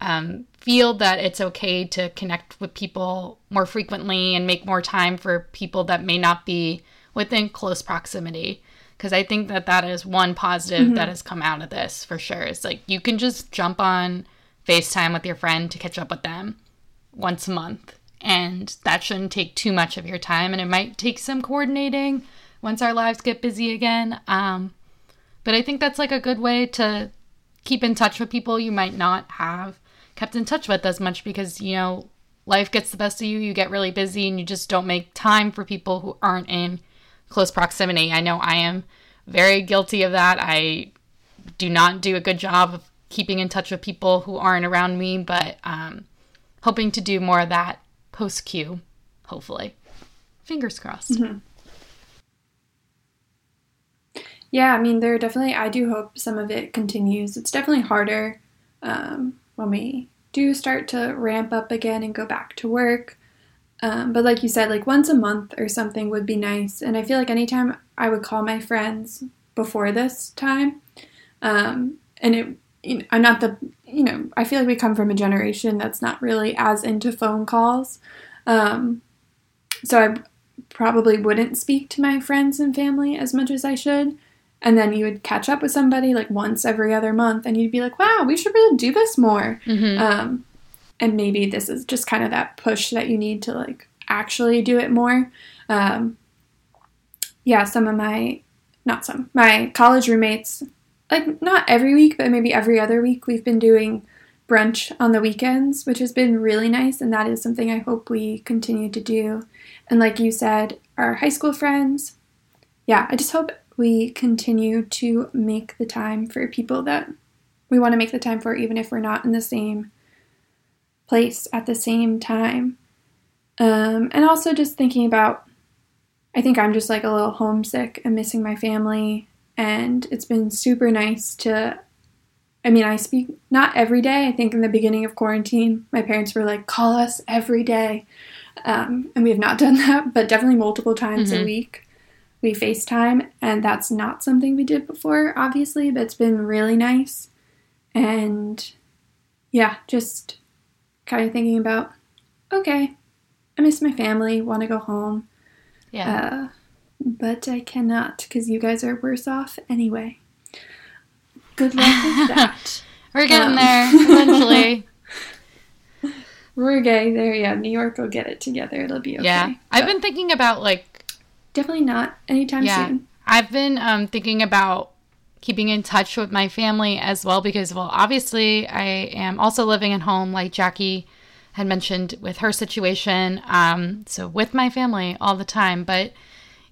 um, feel that it's okay to connect with people more frequently and make more time for people that may not be within close proximity because I think that that is one positive mm-hmm. that has come out of this for sure. It's like you can just jump on FaceTime with your friend to catch up with them once a month, and that shouldn't take too much of your time. And it might take some coordinating once our lives get busy again. Um, but I think that's like a good way to keep in touch with people you might not have kept in touch with as much because you know life gets the best of you you get really busy and you just don't make time for people who aren't in close proximity. I know I am very guilty of that. I do not do a good job of keeping in touch with people who aren't around me, but um, hoping to do more of that post Q, hopefully. Fingers crossed. Mm-hmm. Yeah, I mean, there definitely, I do hope some of it continues. It's definitely harder um, when we do start to ramp up again and go back to work. Um, but like you said, like once a month or something would be nice. And I feel like anytime I would call my friends before this time, um, and it, you know, I'm not the, you know, I feel like we come from a generation that's not really as into phone calls. Um, so I probably wouldn't speak to my friends and family as much as I should. And then you would catch up with somebody like once every other month, and you'd be like, wow, we should really do this more. Mm-hmm. Um, and maybe this is just kind of that push that you need to like actually do it more. Um, yeah, some of my, not some, my college roommates, like not every week, but maybe every other week, we've been doing brunch on the weekends, which has been really nice. And that is something I hope we continue to do. And like you said, our high school friends, yeah, I just hope we continue to make the time for people that we want to make the time for, even if we're not in the same place at the same time. Um, and also just thinking about, I think I'm just like a little homesick and missing my family. And it's been super nice to, I mean, I speak not every day. I think in the beginning of quarantine, my parents were like, call us every day. Um, and we have not done that, but definitely multiple times mm-hmm. a week. We FaceTime, and that's not something we did before, obviously, but it's been really nice. And yeah, just kind of thinking about, okay, I miss my family, want to go home. Yeah. Uh, but I cannot because you guys are worse off anyway. Good luck with that. We're getting um, there eventually. We're getting there. Yeah, New York will get it together. It'll be okay. Yeah, I've been thinking about like definitely not anytime yeah, soon. I've been um, thinking about keeping in touch with my family as well because, well, obviously, I am also living at home, like Jackie had mentioned with her situation. Um, so, with my family all the time. But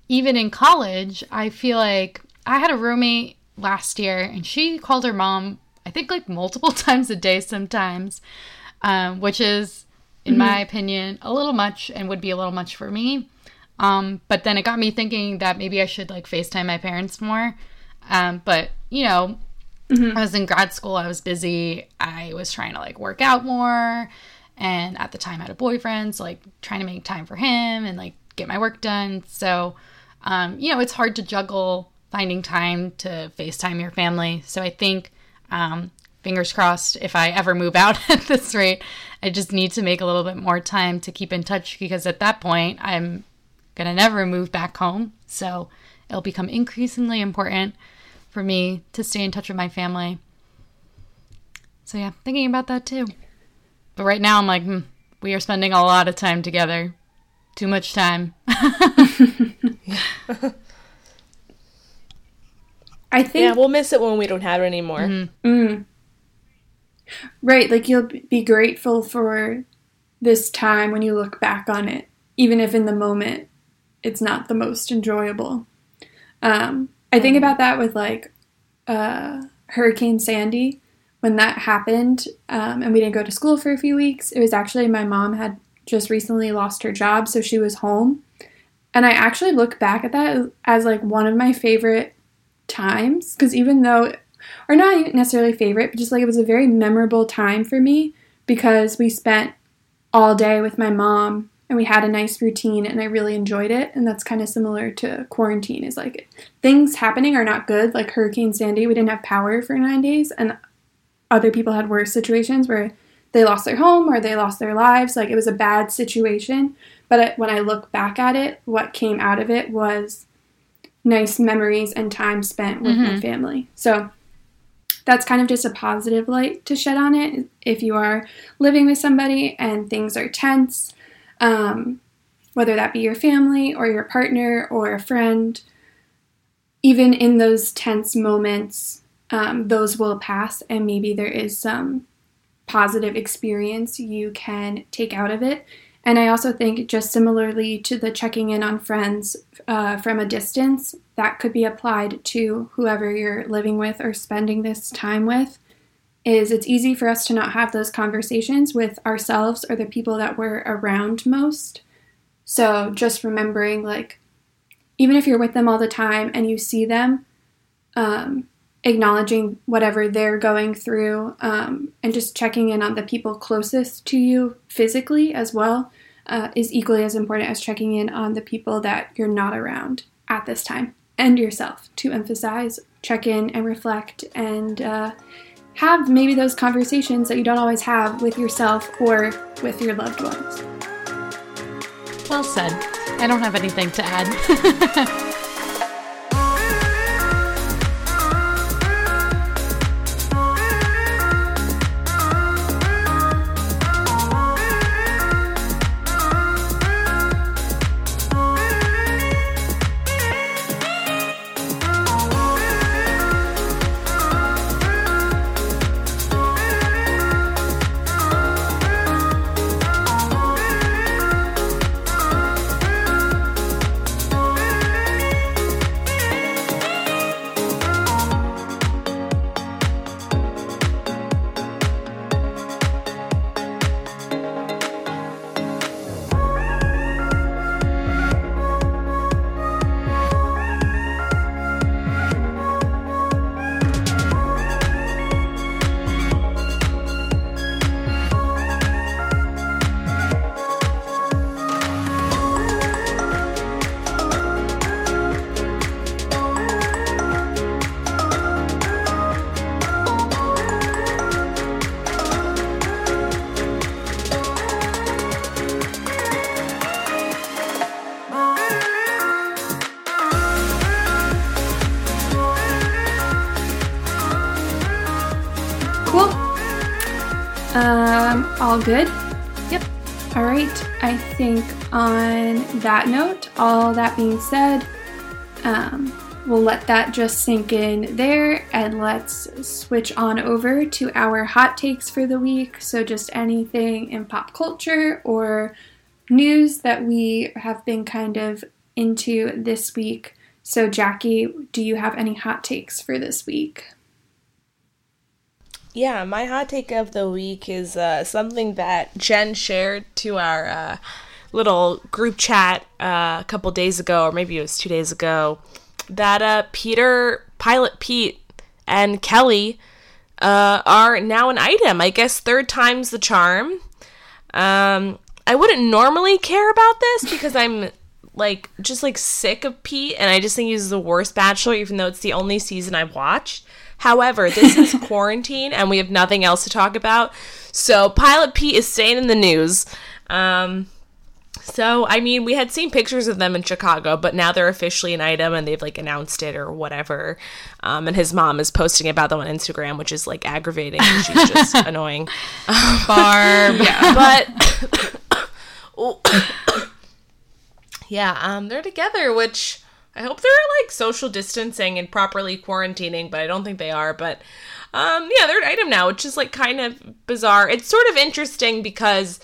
even in college, I feel like I had a roommate last year and she called her mom, I think, like multiple times a day sometimes, um, which is, in mm-hmm. my opinion, a little much and would be a little much for me. Um, but then it got me thinking that maybe I should like FaceTime my parents more. Um, but you know, mm-hmm. I was in grad school, I was busy, I was trying to like work out more, and at the time I had a boyfriend, so like trying to make time for him and like get my work done. So, um, you know, it's hard to juggle finding time to FaceTime your family. So I think um, fingers crossed if I ever move out at this rate, I just need to make a little bit more time to keep in touch because at that point I'm going to never move back home. So it'll become increasingly important for me to stay in touch with my family. So yeah, thinking about that too. But right now I'm like, hmm, we are spending a lot of time together. Too much time. I think Yeah, we'll miss it when we don't have it anymore. Mm. Right, like you'll be grateful for this time when you look back on it, even if in the moment it's not the most enjoyable. Um, I think about that with like uh, Hurricane Sandy when that happened, um, and we didn't go to school for a few weeks. It was actually my mom had just recently lost her job, so she was home, and I actually look back at that as like one of my favorite times because even though or not necessarily favorite, but just like it was a very memorable time for me because we spent all day with my mom and we had a nice routine and I really enjoyed it. And that's kind of similar to quarantine is like things happening are not good. Like Hurricane Sandy, we didn't have power for nine days and other people had worse situations where they lost their home or they lost their lives. Like it was a bad situation. But when I look back at it, what came out of it was nice memories and time spent with my family. So that's kind of just a positive light to shed on it if you are living with somebody and things are tense, um, whether that be your family or your partner or a friend. Even in those tense moments, um, those will pass, and maybe there is some positive experience you can take out of it. And I also think, just similarly to the checking in on friends uh, from a distance, that could be applied to whoever you're living with or spending this time with. Is it's easy for us to not have those conversations with ourselves or the people that we're around most. So just remembering, like, even if you're with them all the time and you see them, um, acknowledging whatever they're going through um, and just checking in on the people closest to you physically as well uh, is equally as important as checking in on the people that you're not around at this time and yourself to emphasize, check in and reflect and uh, have maybe those conversations that you don't always have with yourself or with your loved ones. Well said. I don't have anything to add. good? Yep. All right. I think on that note, all that being said, um, we'll let that just sink in there and let's switch on over to our hot takes for the week. So, just anything in pop culture or news that we have been kind of into this week. So, Jackie, do you have any hot takes for this week? Yeah, my hot take of the week is uh, something that Jen shared to our uh, little group chat uh, a couple days ago, or maybe it was two days ago, that uh, Peter, Pilot Pete, and Kelly uh, are now an item. I guess third time's the charm. Um, I wouldn't normally care about this because I'm like just like sick of Pete, and I just think he's the worst Bachelor, even though it's the only season I've watched. However, this is quarantine and we have nothing else to talk about. So Pilot Pete is staying in the news. Um, so, I mean, we had seen pictures of them in Chicago, but now they're officially an item and they've like announced it or whatever. Um, and his mom is posting about them on Instagram, which is like aggravating. She's just annoying. Barb. yeah. But yeah, um, they're together, which I hope they're like social distancing and properly quarantining, but I don't think they are. But um, yeah, they're an item now, which is like kind of bizarre. It's sort of interesting because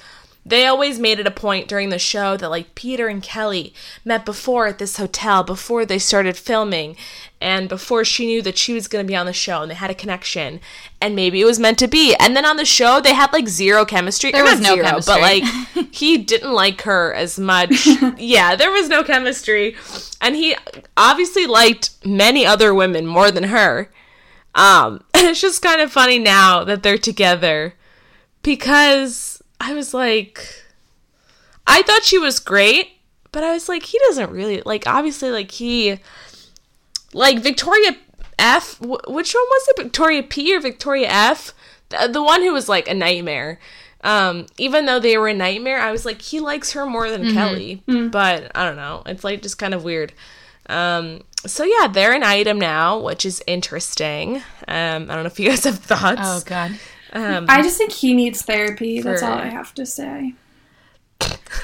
they always made it a point during the show that like Peter and Kelly met before at this hotel before they started filming and before she knew that she was going to be on the show and they had a connection and maybe it was meant to be. And then on the show they had like zero chemistry. There was no zero, chemistry. but like he didn't like her as much. Yeah there was no chemistry. And he obviously liked many other women more than her. Um and it's just kind of funny now that they're together because I was like, I thought she was great, but I was like, he doesn't really like. Obviously, like he, like Victoria F. Which one was it? Victoria P or Victoria F? The, the one who was like a nightmare. Um, even though they were a nightmare, I was like, he likes her more than Kelly. But I don't know. It's like just kind of weird. Um, so yeah, they're an item now, which is interesting. Um, I don't know if you guys have thoughts. Oh god. Um, I just think he needs therapy. That's all I have to say.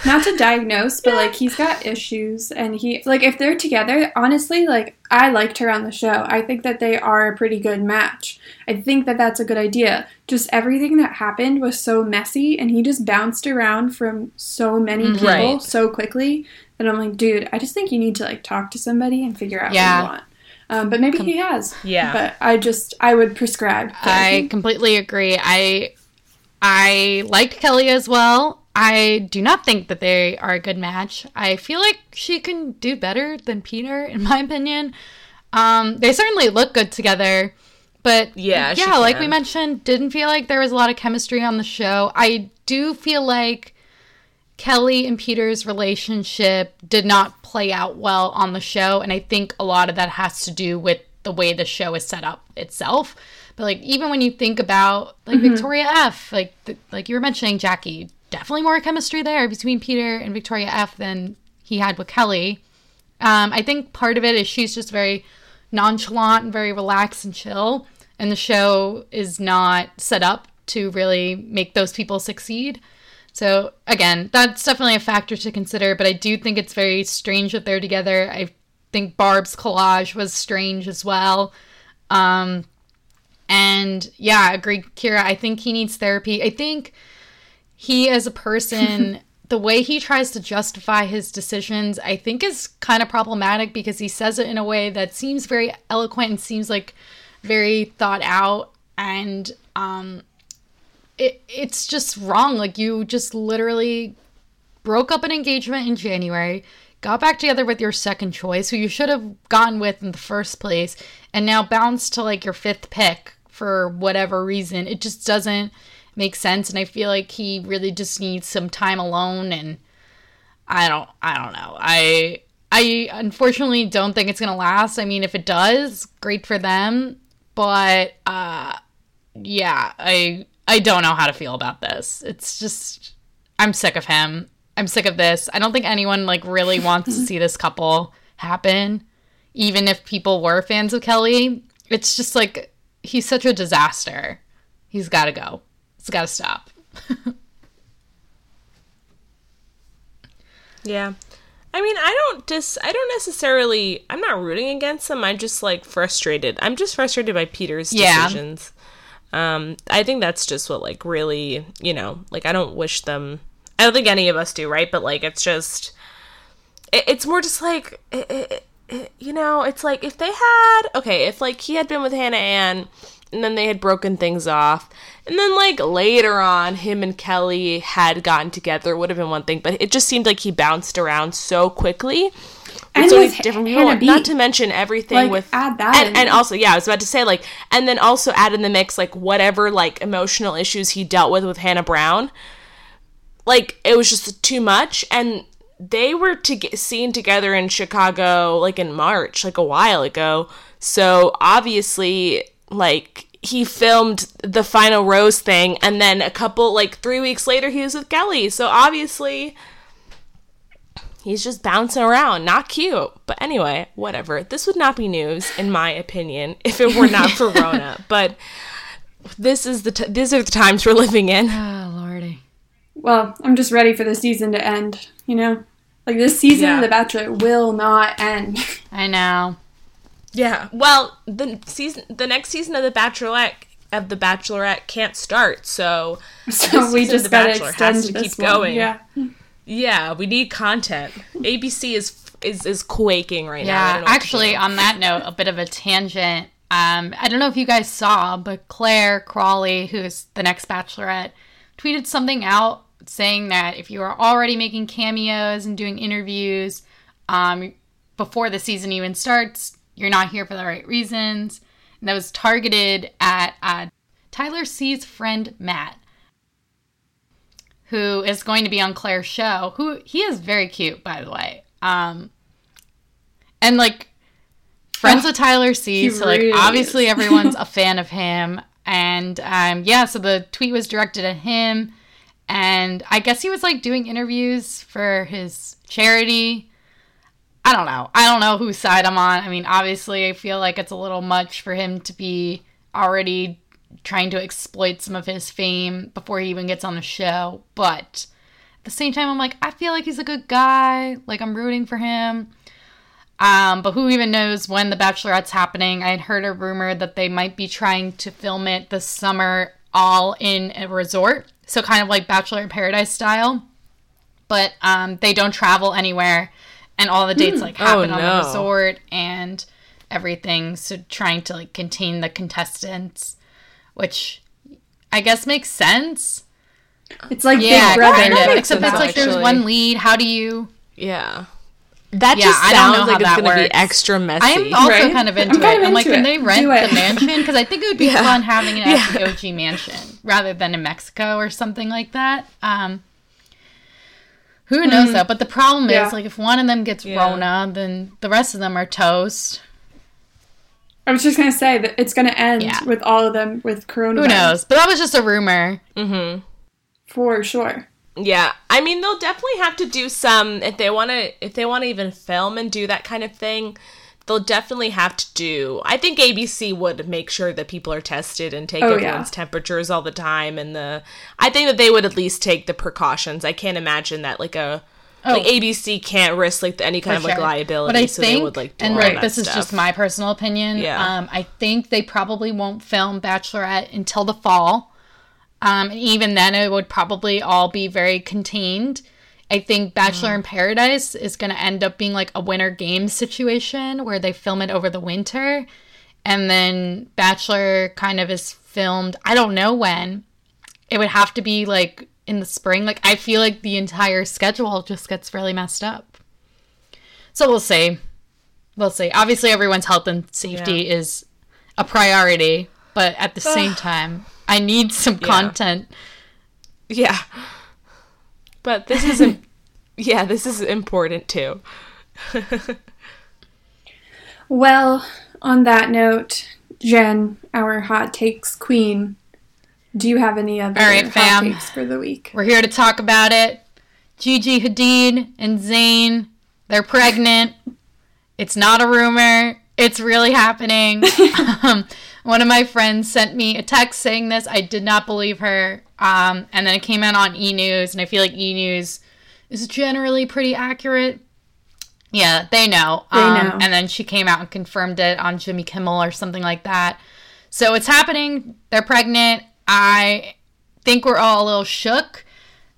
Not to diagnose, but like he's got issues, and he like if they're together. Honestly, like I liked her on the show. I think that they are a pretty good match. I think that that's a good idea. Just everything that happened was so messy, and he just bounced around from so many people Right. so quickly that I'm like, dude, I just think you need to like talk to somebody and figure out Yeah. what you want. Um, but maybe he has. Yeah. But I just I would prescribe. I completely agree. I I liked Kelly as well. I do not think that they are a good match. I feel like she can do better than Peter, in my opinion. Um, they certainly look good together, but Yeah, yeah, like we mentioned, didn't feel like there was a lot of chemistry on the show. I do feel like Kelly and Peter's relationship did not play out well on the show, and I think a lot of that has to do with the way the show is set up itself. But like even when you think about like Victoria F, like the, like you were mentioning Jackie, definitely more chemistry there between Peter and Victoria F than he had with Kelly. Um, I think part of it is she's just very nonchalant and very relaxed and chill, and the show is not set up to really make those people succeed. So again, that's definitely a factor to consider, but I do think it's very strange that they're together. I think Barb's collage was strange as well. Um, and yeah, I agree, Kiera. I think he needs therapy. I think he, as a person, the way he tries to justify his decisions, I think is kind of problematic because he says it in a way that seems very eloquent and seems like very thought out. And um, it, it's just wrong. Like, you just literally broke up an engagement in January, got back together with your second choice, who you should have gone with in the first place, and now bounced to like your fifth pick for whatever reason. It just doesn't make sense, and I feel like he really just needs some time alone. And I don't, I don't know. I, I unfortunately don't think it's gonna last. I mean, if it does, great for them, but uh, yeah, I, I don't know how to feel about this. It's just. I'm sick of him. I'm sick of this. I don't think anyone like really wants to see this couple happen. Even if people were fans of Kelly, it's just like he's such a disaster. He's got to go. It's got to stop. Yeah. I mean, I don't dis I don't necessarily I'm not rooting against them. I'm just like frustrated. I'm just frustrated by Peter's Yeah. decisions. Um I think that's just what like really, you know, like I don't wish them I don't think any of us do, right? But like it's just it, it's more just like it, it, you know, it's like if they had okay, if like he had been with Hannah Ann and then they had broken things off and then like later on him and kelly had gotten together would have been one thing but it just seemed like he bounced around so quickly And so with many different people not to mention everything Like, with add that and, in. and also yeah i was about to say like and then also add in the mix like whatever like emotional issues he dealt with with hannah brown like it was just too much and they were to get seen together in chicago like in march like a while ago so obviously like he filmed the final rose thing and then a couple like 3 weeks later he was with Kelly. So obviously he's just bouncing around, not cute. But anyway, whatever. This would not be news in my opinion if it were not for Rona. But this is the t- these are the times we're living in. Oh, lordy. Well, I'm just ready for the season to end, you know? Like this season Yeah. of The Bachelor will not end. I know. Yeah. Well, the season, the next season of the Bachelorette of the Bachelorette can't start, so So we just The gotta Bachelor extend has to this keep one. going. Yeah. Yeah, we need content. ABC is is is quaking right now. Yeah, what to actually, on that note, a bit of a tangent. Um, I don't know if you guys saw, but Clare Crawley, who's the next Bachelorette, tweeted something out saying that if you are already making cameos and doing interviews um, before the season even starts, you're not here for the right reasons. And that was targeted at uh, Tyler C's friend Matt, who is going to be on Clare's show. Who he is very cute, by the way. Um, and like friends with Tyler C. So like really obviously is. everyone's a fan of him. And um, yeah, so the tweet was directed at him, and I guess he was like doing interviews for his charity. I don't know. I don't know whose side I'm on. I mean, obviously, I feel like it's a little much for him to be already trying to exploit some of his fame before he even gets on the show. But at the same time, I'm like, I feel like he's a good guy. Like, I'm rooting for him. Um, but who even knows when The Bachelorette's happening? I had heard a rumor that they might be trying to film it this summer all in a resort. So, kind of like Bachelor in Paradise style. But um, they don't travel anywhere. And all the dates like happen on no. the resort and everything. So, trying to like contain the contestants, which I guess makes sense. It's like Yeah, Big Brother. kind of. Except sense, it's like there's one lead. How do you? yeah. That Yeah, just I don't sounds know how like it's that gonna be extra messy. I am also Right? kind of I'm into kind it. of I'm like, into can they rent Do it. the mansion? Because I think it would be Yeah. fun having an at Yeah. OG mansion rather than in Mexico or something like that. Um, who knows though? But the problem Mm-hmm. Yeah. is, like, if one of them gets Yeah. Rona, then the rest of them are toast. I was just gonna say that it's gonna end Yeah. with all of them with coronavirus. Who knows? But that was just a rumor. Mm-hmm. For sure. Yeah, I mean they'll definitely have to do some if they want to if they want to even film and do that kind of thing. They'll definitely have to do. I think ABC would make sure that people are tested and take Oh, yeah. everyone's temperatures all the time and the I think that they would at least take the precautions. I can't imagine that like a like ABC can't risk like any kind of like Sure. liability But I so think, they would like do and like that this is just my personal opinion. Yeah. Um, I think they probably won't film Bachelorette until the fall. Um, and even then, it would probably all be very contained. I think Bachelor Mm. in Paradise is going to end up being like a winter game situation where they film it over the winter. And then Bachelor kind of is filmed, I don't know when. It would have to be like in the spring. Like, I feel like the entire schedule just gets really messed up. So we'll see. We'll see. Obviously, everyone's health and safety is a priority, but at the same time, I need some content. Yeah. But this isn't Yeah, this is important too. Well, on that note, Jen, our hot takes queen, do you have any other All right, fam. for the week? We're here to talk about it. Gigi Hadid and Zayn, they're pregnant. It's not a rumor. It's really happening. um, one of my friends sent me a text saying this. I did not believe her. Um, and then it came out on E News, and I feel like E News is generally pretty accurate. Yeah, they know. They Um, know. And then she came out and confirmed it on Jimmy Kimmel or something like that. So it's happening. They're pregnant. I think we're all a little shook,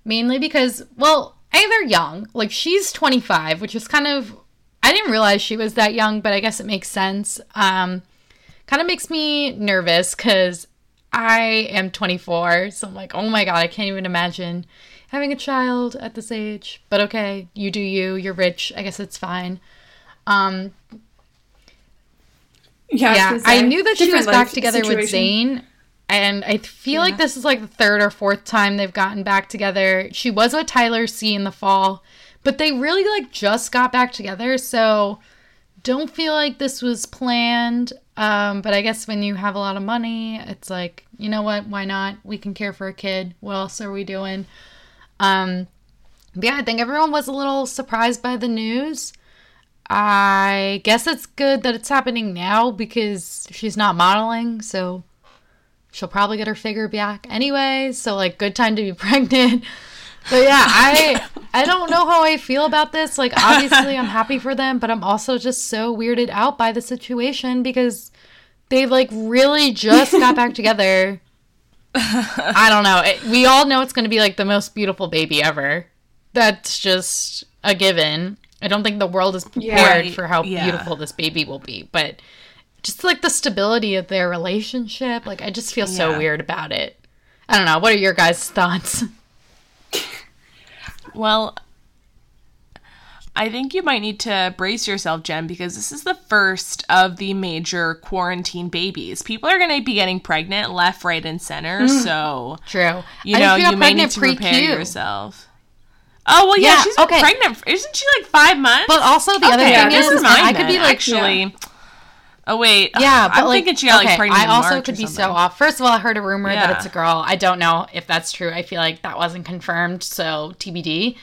mainly because, well, A, they're young. Like, she's 25, which is kind of, I didn't realize she was that young, but I guess it makes sense. Um, kind of makes me nervous because I am 24. So I'm like, oh my God, I can't even imagine having a child at this age. But okay, you do you. You're rich. I guess it's fine. Um, Yeah, yeah, I knew that she was back together with. Zayn, and I feel like this is like the third or fourth time they've gotten back together. She was with Tyler C in the fall, but they really like just got back together, so don't feel like this was planned. Um, but I guess when you have a lot of money, it's like, you know what? Why not? We can care for a kid. What else are we doing? Um, yeah, I think everyone was a little surprised by the news. I guess it's good that it's happening now because she's not modeling, so she'll probably get her figure back anyway. So like, good time to be pregnant. But yeah, I I don't know how I feel about this. Like obviously I'm happy for them, but I'm also just so weirded out by the situation because they like really just got back together. I don't know. It, we all know it's going to be like the most beautiful baby ever. That's just a given. I don't think the world is prepared Yeah. for how Yeah. beautiful this baby will be, but just like the stability of their relationship, like I just feel so weird about it. I don't know. What are your guys' thoughts? Well, I think you might need to brace yourself, Jen, because this is the first of the major quarantine babies. People are going to be getting pregnant left, right, and center. Mm. So, True. you know, think she got you may need to prepare pre-Q. yourself. Oh, well, yeah, Yeah, she's okay. pregnant. Isn't she like five months? But also the other Okay, yeah, thing is, never and I could be like, actually. Oh, wait. yeah, but I'm like, thinking she got okay, like pregnant I also could be so off. First of all, I heard a rumor that it's a girl. I don't know if that's true. I feel like that wasn't confirmed, so TBD.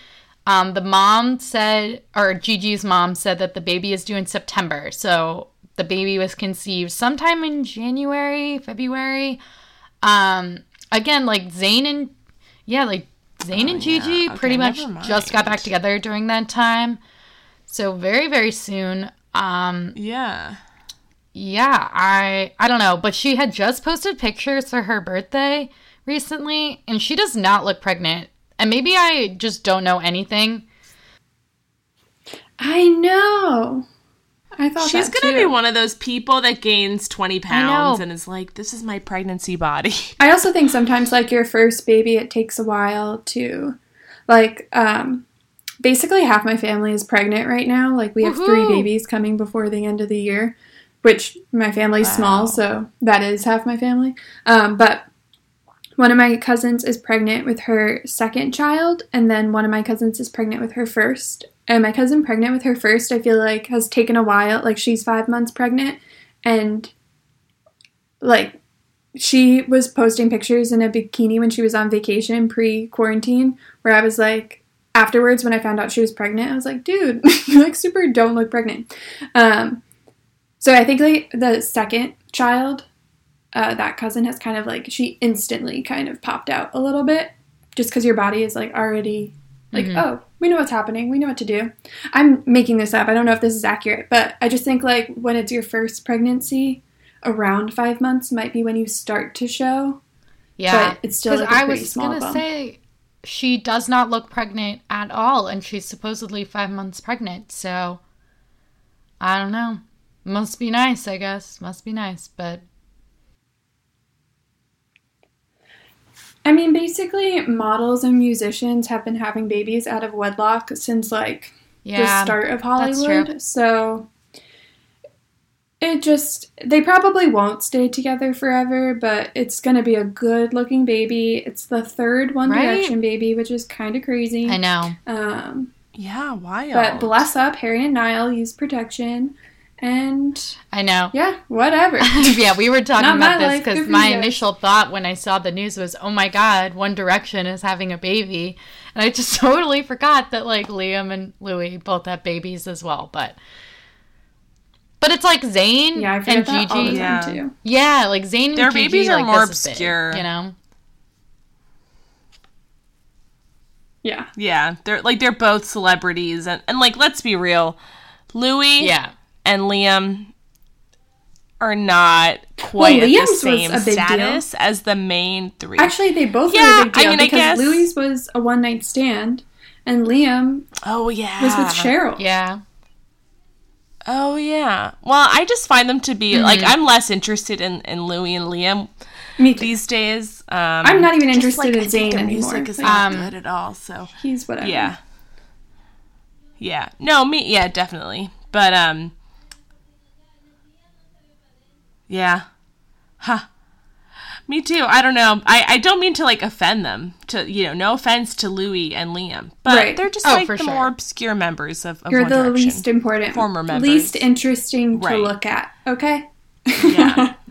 Um, the mom said, or Gigi's mom said that the baby is due in September. So the baby was conceived sometime in January, February. Um, again, like Zayn and yeah, like Zayn and Gigi Oh, Okay, pretty much just got back together during that time. So very, very soon. Um, Yeah. Yeah, I I don't know, but she had just posted pictures for her birthday recently and she does not look pregnant. And maybe I just don't know anything. I know. I thought She's that going to too. be one of those people that gains 20 pounds and is like, this is my pregnancy body. I also think sometimes like your first baby, it takes a while to, like, um, basically half my family is pregnant right now. Like we have three babies coming before the end of the year, which my family's Wow. small, so that is half my family. Um, but one of my cousins is pregnant with her second child, and then one of my cousins is pregnant with her first. And my cousin pregnant with her first, I feel like has taken a while. Like she's five months pregnant, and like she was posting pictures in a bikini when she was on vacation pre quarantine, where I was like, afterwards when I found out she was pregnant, I was like, dude, you like super don't look pregnant. Um, so I think like the second child, uh, that cousin has kind of like she instantly kind of popped out a little bit, just because your body is like already like Mhm. oh we know what's happening we know what to do i'm making this up i don't know if this is accurate but i just think like when it's your first pregnancy around five months might be when you start to show Yeah. but it's still Because like a I was gonna bump. say she does not look pregnant at all, and she's supposedly five months pregnant. So I don't know. Must be nice, I guess. Must be nice, but I mean, basically, models and musicians have been having babies out of wedlock since like yeah. the start of. Hollywood. So it just they probably won't stay together forever, but it's gonna be a good looking baby. It's the third One Right? Direction baby, which is kind of crazy. I know. Um, yeah, wild. but bless up, Harry and Niall use protection, and I know. yeah, whatever. yeah, we were talking Not about this because my you guys. initial thought when I saw the news was, "Oh my God, One Direction is having a baby," and I just totally forgot that like Liam and Louis both have babies as well. But, but it's like Zayn yeah, and that all the Gigi. time Yeah. too. Yeah, like Zayn and Gigi. Their Gigi, babies are like, more this is big, obscure. you know. Yeah, Yeah, they're like they're both celebrities, and and like let's be real, Louis Yeah, and Liam are not quite at Liam's the was same a big deal. status as the main three. actually, they both Yeah, were a big I deal mean, I because guess- Louis was a one night stand, and Liam oh yeah, was with Cheryl. yeah, Oh yeah. Well, I just find them to be like I'm less interested in in Louis and Liam Me these days. Um, I'm not even just, interested in I think Zayn anymore. Music is Like, not Um, good at all. So He's whatever. yeah, yeah. No, me. Yeah, definitely. But um, yeah, huh. Me too. I don't know. I, I don't mean to like offend them. To you know, no offense to Louis and Liam, but Right. they're just Oh, like for the sure. more obscure members of, of You're One the Direction. least important, Former members. least interesting to Right. look at. Okay. Yeah.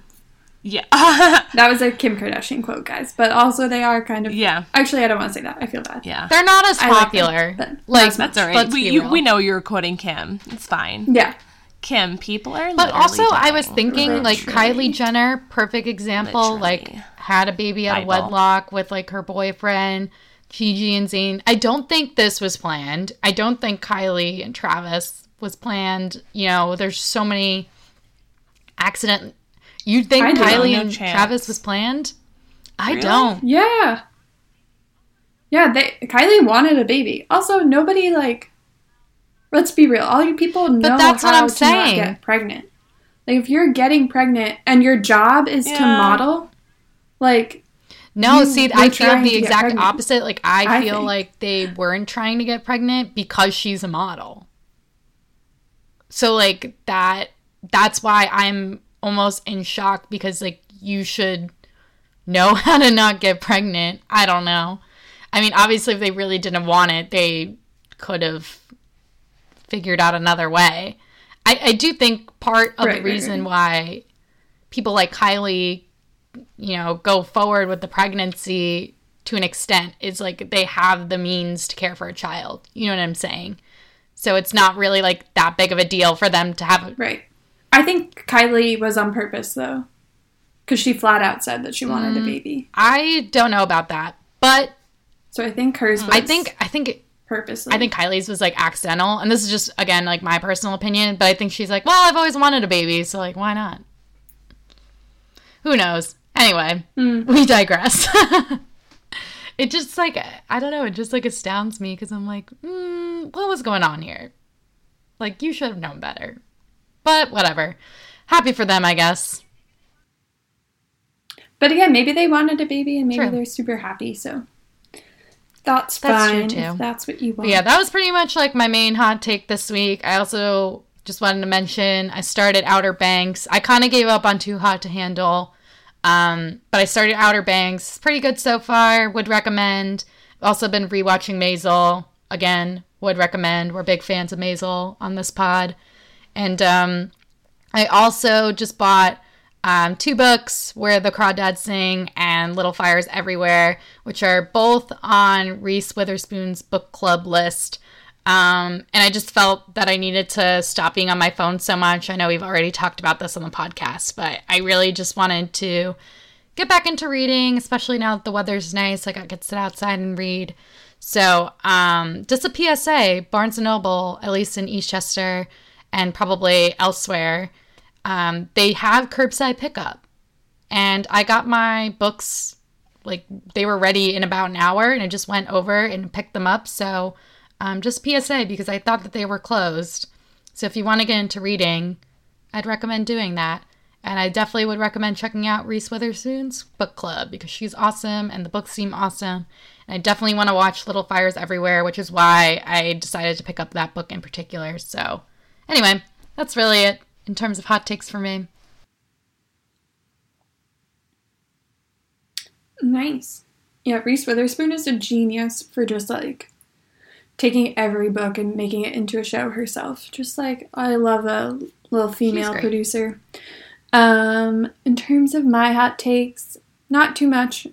Yeah. That was a Kim Kardashian quote, guys. But also, they are kind of. yeah. Actually, I don't want to say that. I feel bad. Yeah. They're not as I like them, popular. but like that's That's all right. let's We, you, we know you're quoting Kim. It's fine. Yeah. Kim, people are. Like, but also, literally I was dying. thinking like Kylie Jenner, perfect example. Like had a baby out of wedlock with like her boyfriend, Gigi and Zayn. I don't think this was planned. I don't think Kylie and Travis was planned. You know, there's so many accident. You think I. Kylie No and chance. Travis was planned? I Really? don't. Yeah. Yeah, they Kylie wanted a baby. Also, nobody like let's be real. All you people know but that's what how I'm to saying. not get pregnant. Like if you're getting pregnant and your job is to model, like No, see, I feel the exact opposite. Like, I, I feel think. like they weren't trying to get pregnant because she's a model. So, like, that, that's why I'm almost in shock because, like, you should know how to not get pregnant. I don't know. I mean, obviously, if they really didn't want it, they could have figured out another way. I, I do think part of Right, the reason right. why people like Kylie you know, go forward with the pregnancy to an extent is like they have the means to care for a child. You know what I'm saying? So it's not really like that big of a deal for them to have. right. I think Kylie was on purpose though. Cuz she flat out said that she wanted Mm. a baby. I don't know about that, but So I think hers was I think I think purposely. I think Kylie's was like accidental, and this is just again like my personal opinion. But I think she's like, well, I've always wanted a baby, so like, why not? Who knows? Anyway, we digress. it just like I don't know. It just like astounds me because I'm like, mm, what was going on here? Like you should have known better. But whatever. Happy for them, I guess. But again, maybe they wanted a baby and maybe True. they're super happy, so that's, That's true, fine too. if that's what you want. But yeah, that was pretty much like my main hot take this week. I also just wanted to mention I started Outer Banks. I kind of gave up on Too Hot to Handle, um, but I started Outer Banks. Pretty good so far. Would recommend. Also been rewatching Maisel again. Would recommend. We're big fans of Maisel on this pod, and um, I also just bought um, two books, Where the Crawdads Sing and Little Fires Everywhere, which are both on Reese Witherspoon's book club list. Um, and I just felt that I needed to stop being on my phone so much. I know we've already talked about this on the podcast, but I really just wanted to get back into reading, especially now that the weather's nice. Like I could sit outside and read. So, um, just a PSA: Barnes and Noble, at least in Eastchester and probably elsewhere, um, they have curbside pickup, and I got my books like they were ready in about an hour, and I just went over and picked them up. So, um, just PSA because I thought that they were closed. So, if you want to get into reading, I'd recommend doing that. And I definitely would recommend checking out Reese Witherspoon's book club because she's awesome and the books seem awesome. And I definitely want to watch Little Fires Everywhere, which is why I decided to pick up that book in particular. So, anyway, that's really it in terms of hot takes for me. Nice. Yeah, Reese Witherspoon is a genius for just like taking every book and making it into a show herself. Just like I love a little female producer. Um, in terms of my hot takes, not too much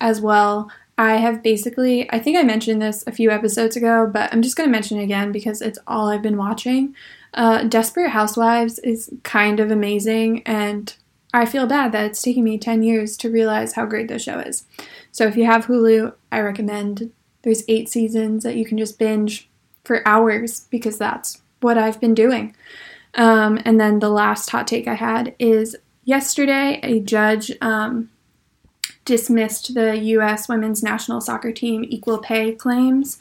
as well. I have basically, I think I mentioned this a few episodes ago, but I'm just going to mention it again because it's all I've been watching. Uh, Desperate Housewives is kind of amazing, and I feel bad that it's taken me 10 years to realize how great this show is. So if you have Hulu, I recommend. There's eight seasons that you can just binge for hours because that's what I've been doing. Um, and then the last hot take I had is yesterday a judge um, dismissed the U.S. women's national soccer team equal pay claims.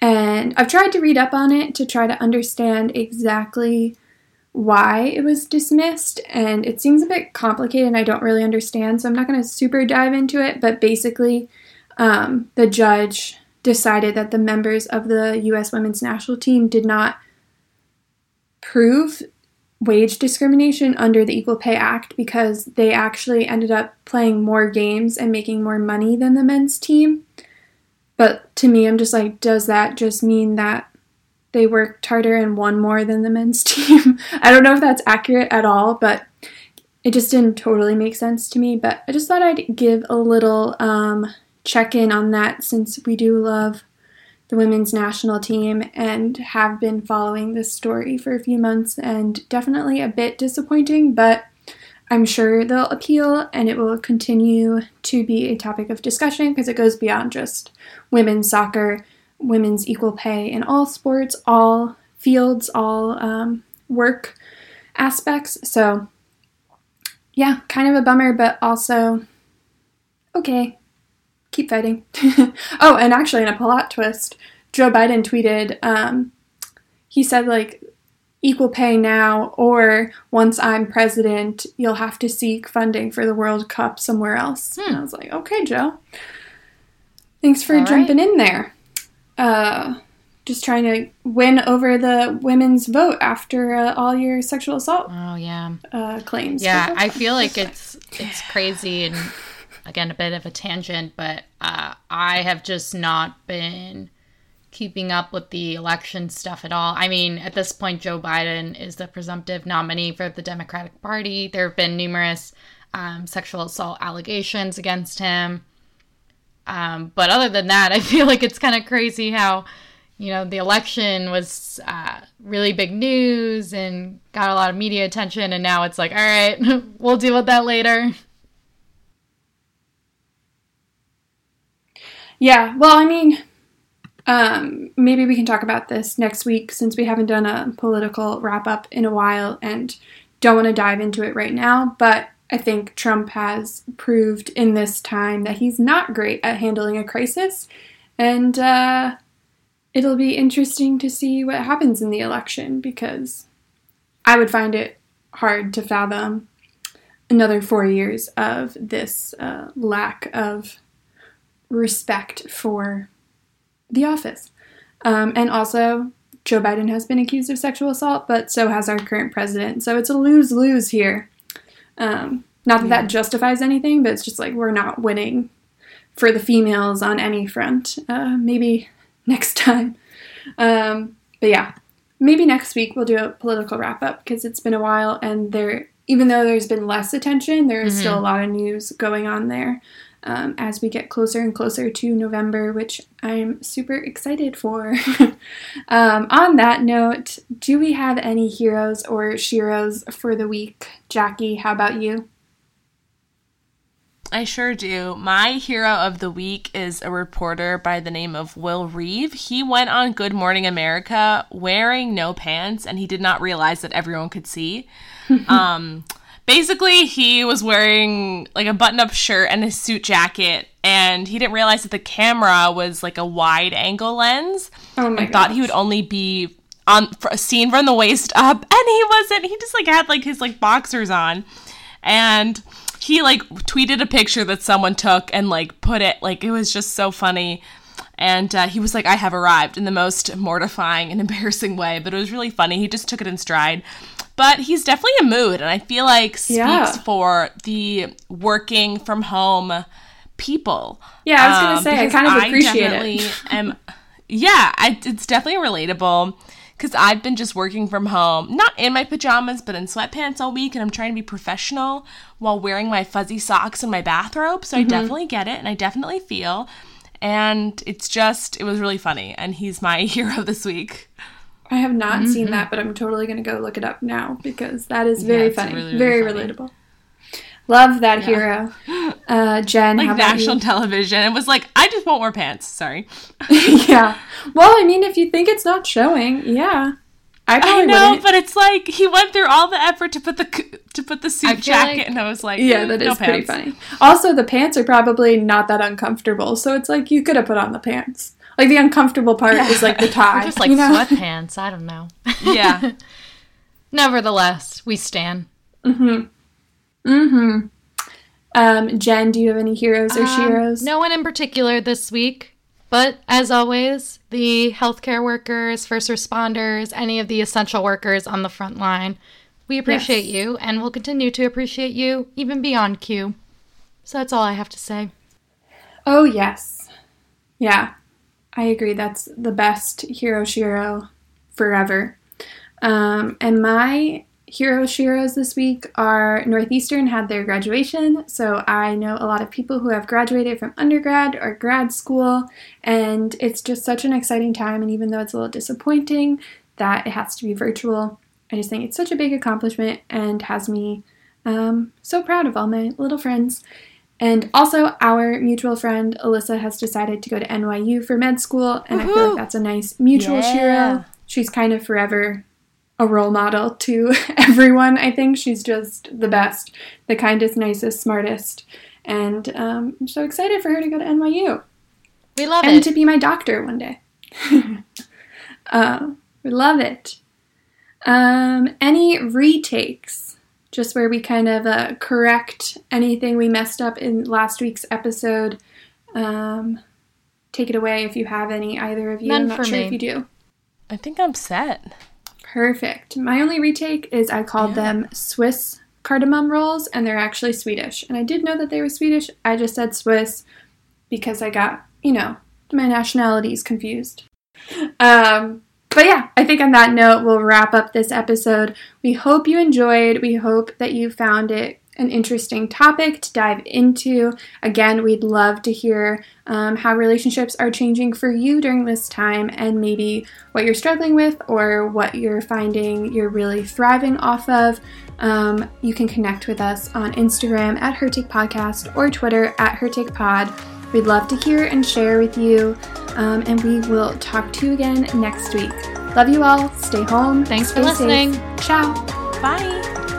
And I've tried to read up on it to try to understand exactly why it was dismissed. And it seems a bit complicated and I don't really understand. So I'm not going to super dive into it. But basically, um, the judge decided that the members of the U.S. women's national team did not prove wage discrimination under the Equal Pay Act because they actually ended up playing more games and making more money than the men's team. But to me, I'm just like, does that just mean that they worked harder and won more than the men's team? I don't know if that's accurate at all, but it just didn't totally make sense to me. But I just thought I'd give a little um, check in on that since we do love the women's national team and have been following this story for a few months and definitely a bit disappointing, but I'm sure they'll appeal and it will continue to be a topic of discussion because it goes beyond just women's soccer, women's equal pay in all sports, all fields, all um, work aspects. So, yeah, kind of a bummer, but also okay, keep fighting. oh, and actually, in a plot twist, Joe Biden tweeted, um, he said, like, equal pay now, or once I'm president, you'll have to seek funding for the World Cup somewhere else. Hmm. And I was like, okay, Joe. Thanks for All jumping right. in there. Uh, just trying to win over the women's vote after uh, all your sexual assault. Oh yeah, uh, claims. Yeah, I feel like it's it's crazy and again a bit of a tangent, but uh, I have just not been keeping up with the election stuff at all. I mean, at this point, Joe Biden is the presumptive nominee for the Democratic Party. There have been numerous um, sexual assault allegations against him. Um, but other than that, I feel like it's kind of crazy how, you know, the election was uh, really big news and got a lot of media attention, and now it's like, all right, we'll deal with that later. Yeah, well, I mean, um, maybe we can talk about this next week since we haven't done a political wrap up in a while and don't want to dive into it right now. But I think Trump has proved in this time that he's not great at handling a crisis. And uh, it'll be interesting to see what happens in the election because I would find it hard to fathom another four years of this uh, lack of respect for the Office. Um, and also, Joe Biden has been accused of sexual assault, but so has our current president. So it's a lose lose here. Um, not that yeah. that justifies anything, but it's just like we're not winning for the females on any front. Uh, maybe next time. Um, but yeah, maybe next week we'll do a political wrap up because it's been a while and there, even though there's been less attention, there is mm-hmm. still a lot of news going on there um, as we get closer and closer to November, which I'm super excited for. um, on that note, do we have any heroes or sheroes for the week? Jackie, how about you? I sure do. My hero of the week is a reporter by the name of Will Reeve. He went on Good Morning America wearing no pants, and he did not realize that everyone could see. um, basically he was wearing like a button-up shirt and a suit jacket and he didn't realize that the camera was like a wide angle lens. Oh my and thought he would only be on for a from the waist up and he wasn't. He just like had like his like boxers on. And he like tweeted a picture that someone took and like put it like it was just so funny. And uh, he was like i have arrived in the most mortifying and embarrassing way but it was really funny. He just took it in stride but he's definitely a mood and i feel like speaks yeah. for the working from home people yeah i was gonna um, say i kind of appreciate I it am, yeah I, it's definitely relatable because i've been just working from home not in my pajamas but in sweatpants all week and i'm trying to be professional while wearing my fuzzy socks and my bathrobe so mm-hmm. i definitely get it and i definitely feel and it's just it was really funny and he's my hero this week I have not mm-hmm. seen that, but I'm totally going to go look it up now because that is very yeah, funny, really, really very funny. relatable. Love that yeah. hero. Uh, Jen, like national television. It was like, I just won't wear pants. Sorry. yeah. Well, I mean, if you think it's not showing, yeah. I, I know, wouldn't. but it's like he went through all the effort to put the to put the suit jacket, like, and I was like, yeah, that no is pants. pretty funny. Also, the pants are probably not that uncomfortable, so it's like you could have put on the pants. Like the uncomfortable part yeah. is like the tie. Just like you know? sweatpants. I don't know. Yeah. Nevertheless, we stand. Mm-hmm. Mm-hmm. Um, Jen, do you have any heroes or um, sheroes? No one in particular this week. But as always, the healthcare workers, first responders, any of the essential workers on the front line, we appreciate yes. you and we'll continue to appreciate you even beyond Q. So that's all I have to say. Oh, yes. Yeah. I agree. That's the best hero shero forever. Um, and my hero sheroes this week are Northeastern had their graduation, so I know a lot of people who have graduated from undergrad or grad school, and it's just such an exciting time. And even though it's a little disappointing that it has to be virtual, I just think it's such a big accomplishment and has me um, so proud of all my little friends. And also, our mutual friend Alyssa has decided to go to NYU for med school, and I feel like that's a nice mutual Yeah. shero. She's kind of forever a role model to everyone. I think she's just the best, the kindest, nicest, smartest, and um, I'm so excited for her to go to NYU We love and it. And to be my doctor one day. um, we love it. Um, any retakes? Just where we kind of uh, correct anything we messed up in last week's episode. Um, take it away if you have any, either of you. None I'm not for sure me. if you do. I think I'm set. Perfect. My only retake is I called Yeah. them Swiss cardamom rolls, and they're actually Swedish. And I did know that they were Swedish. I just said Swiss because I got, you know, my nationalities confused. Um, but yeah, I think on that note, we'll wrap up this episode. We hope you enjoyed. We hope that you found it an interesting topic to dive into. Again, we'd love to hear um, how relationships are changing for you during this time and maybe what you're struggling with or what you're finding you're really thriving off of. Um, you can connect with us on Instagram at Her Podcast or Twitter at Her Pod. We'd love to hear and share with you, um, and we will talk to you again next week. Love you all. Stay home. Thanks for stay safe. listening. Ciao. Bye.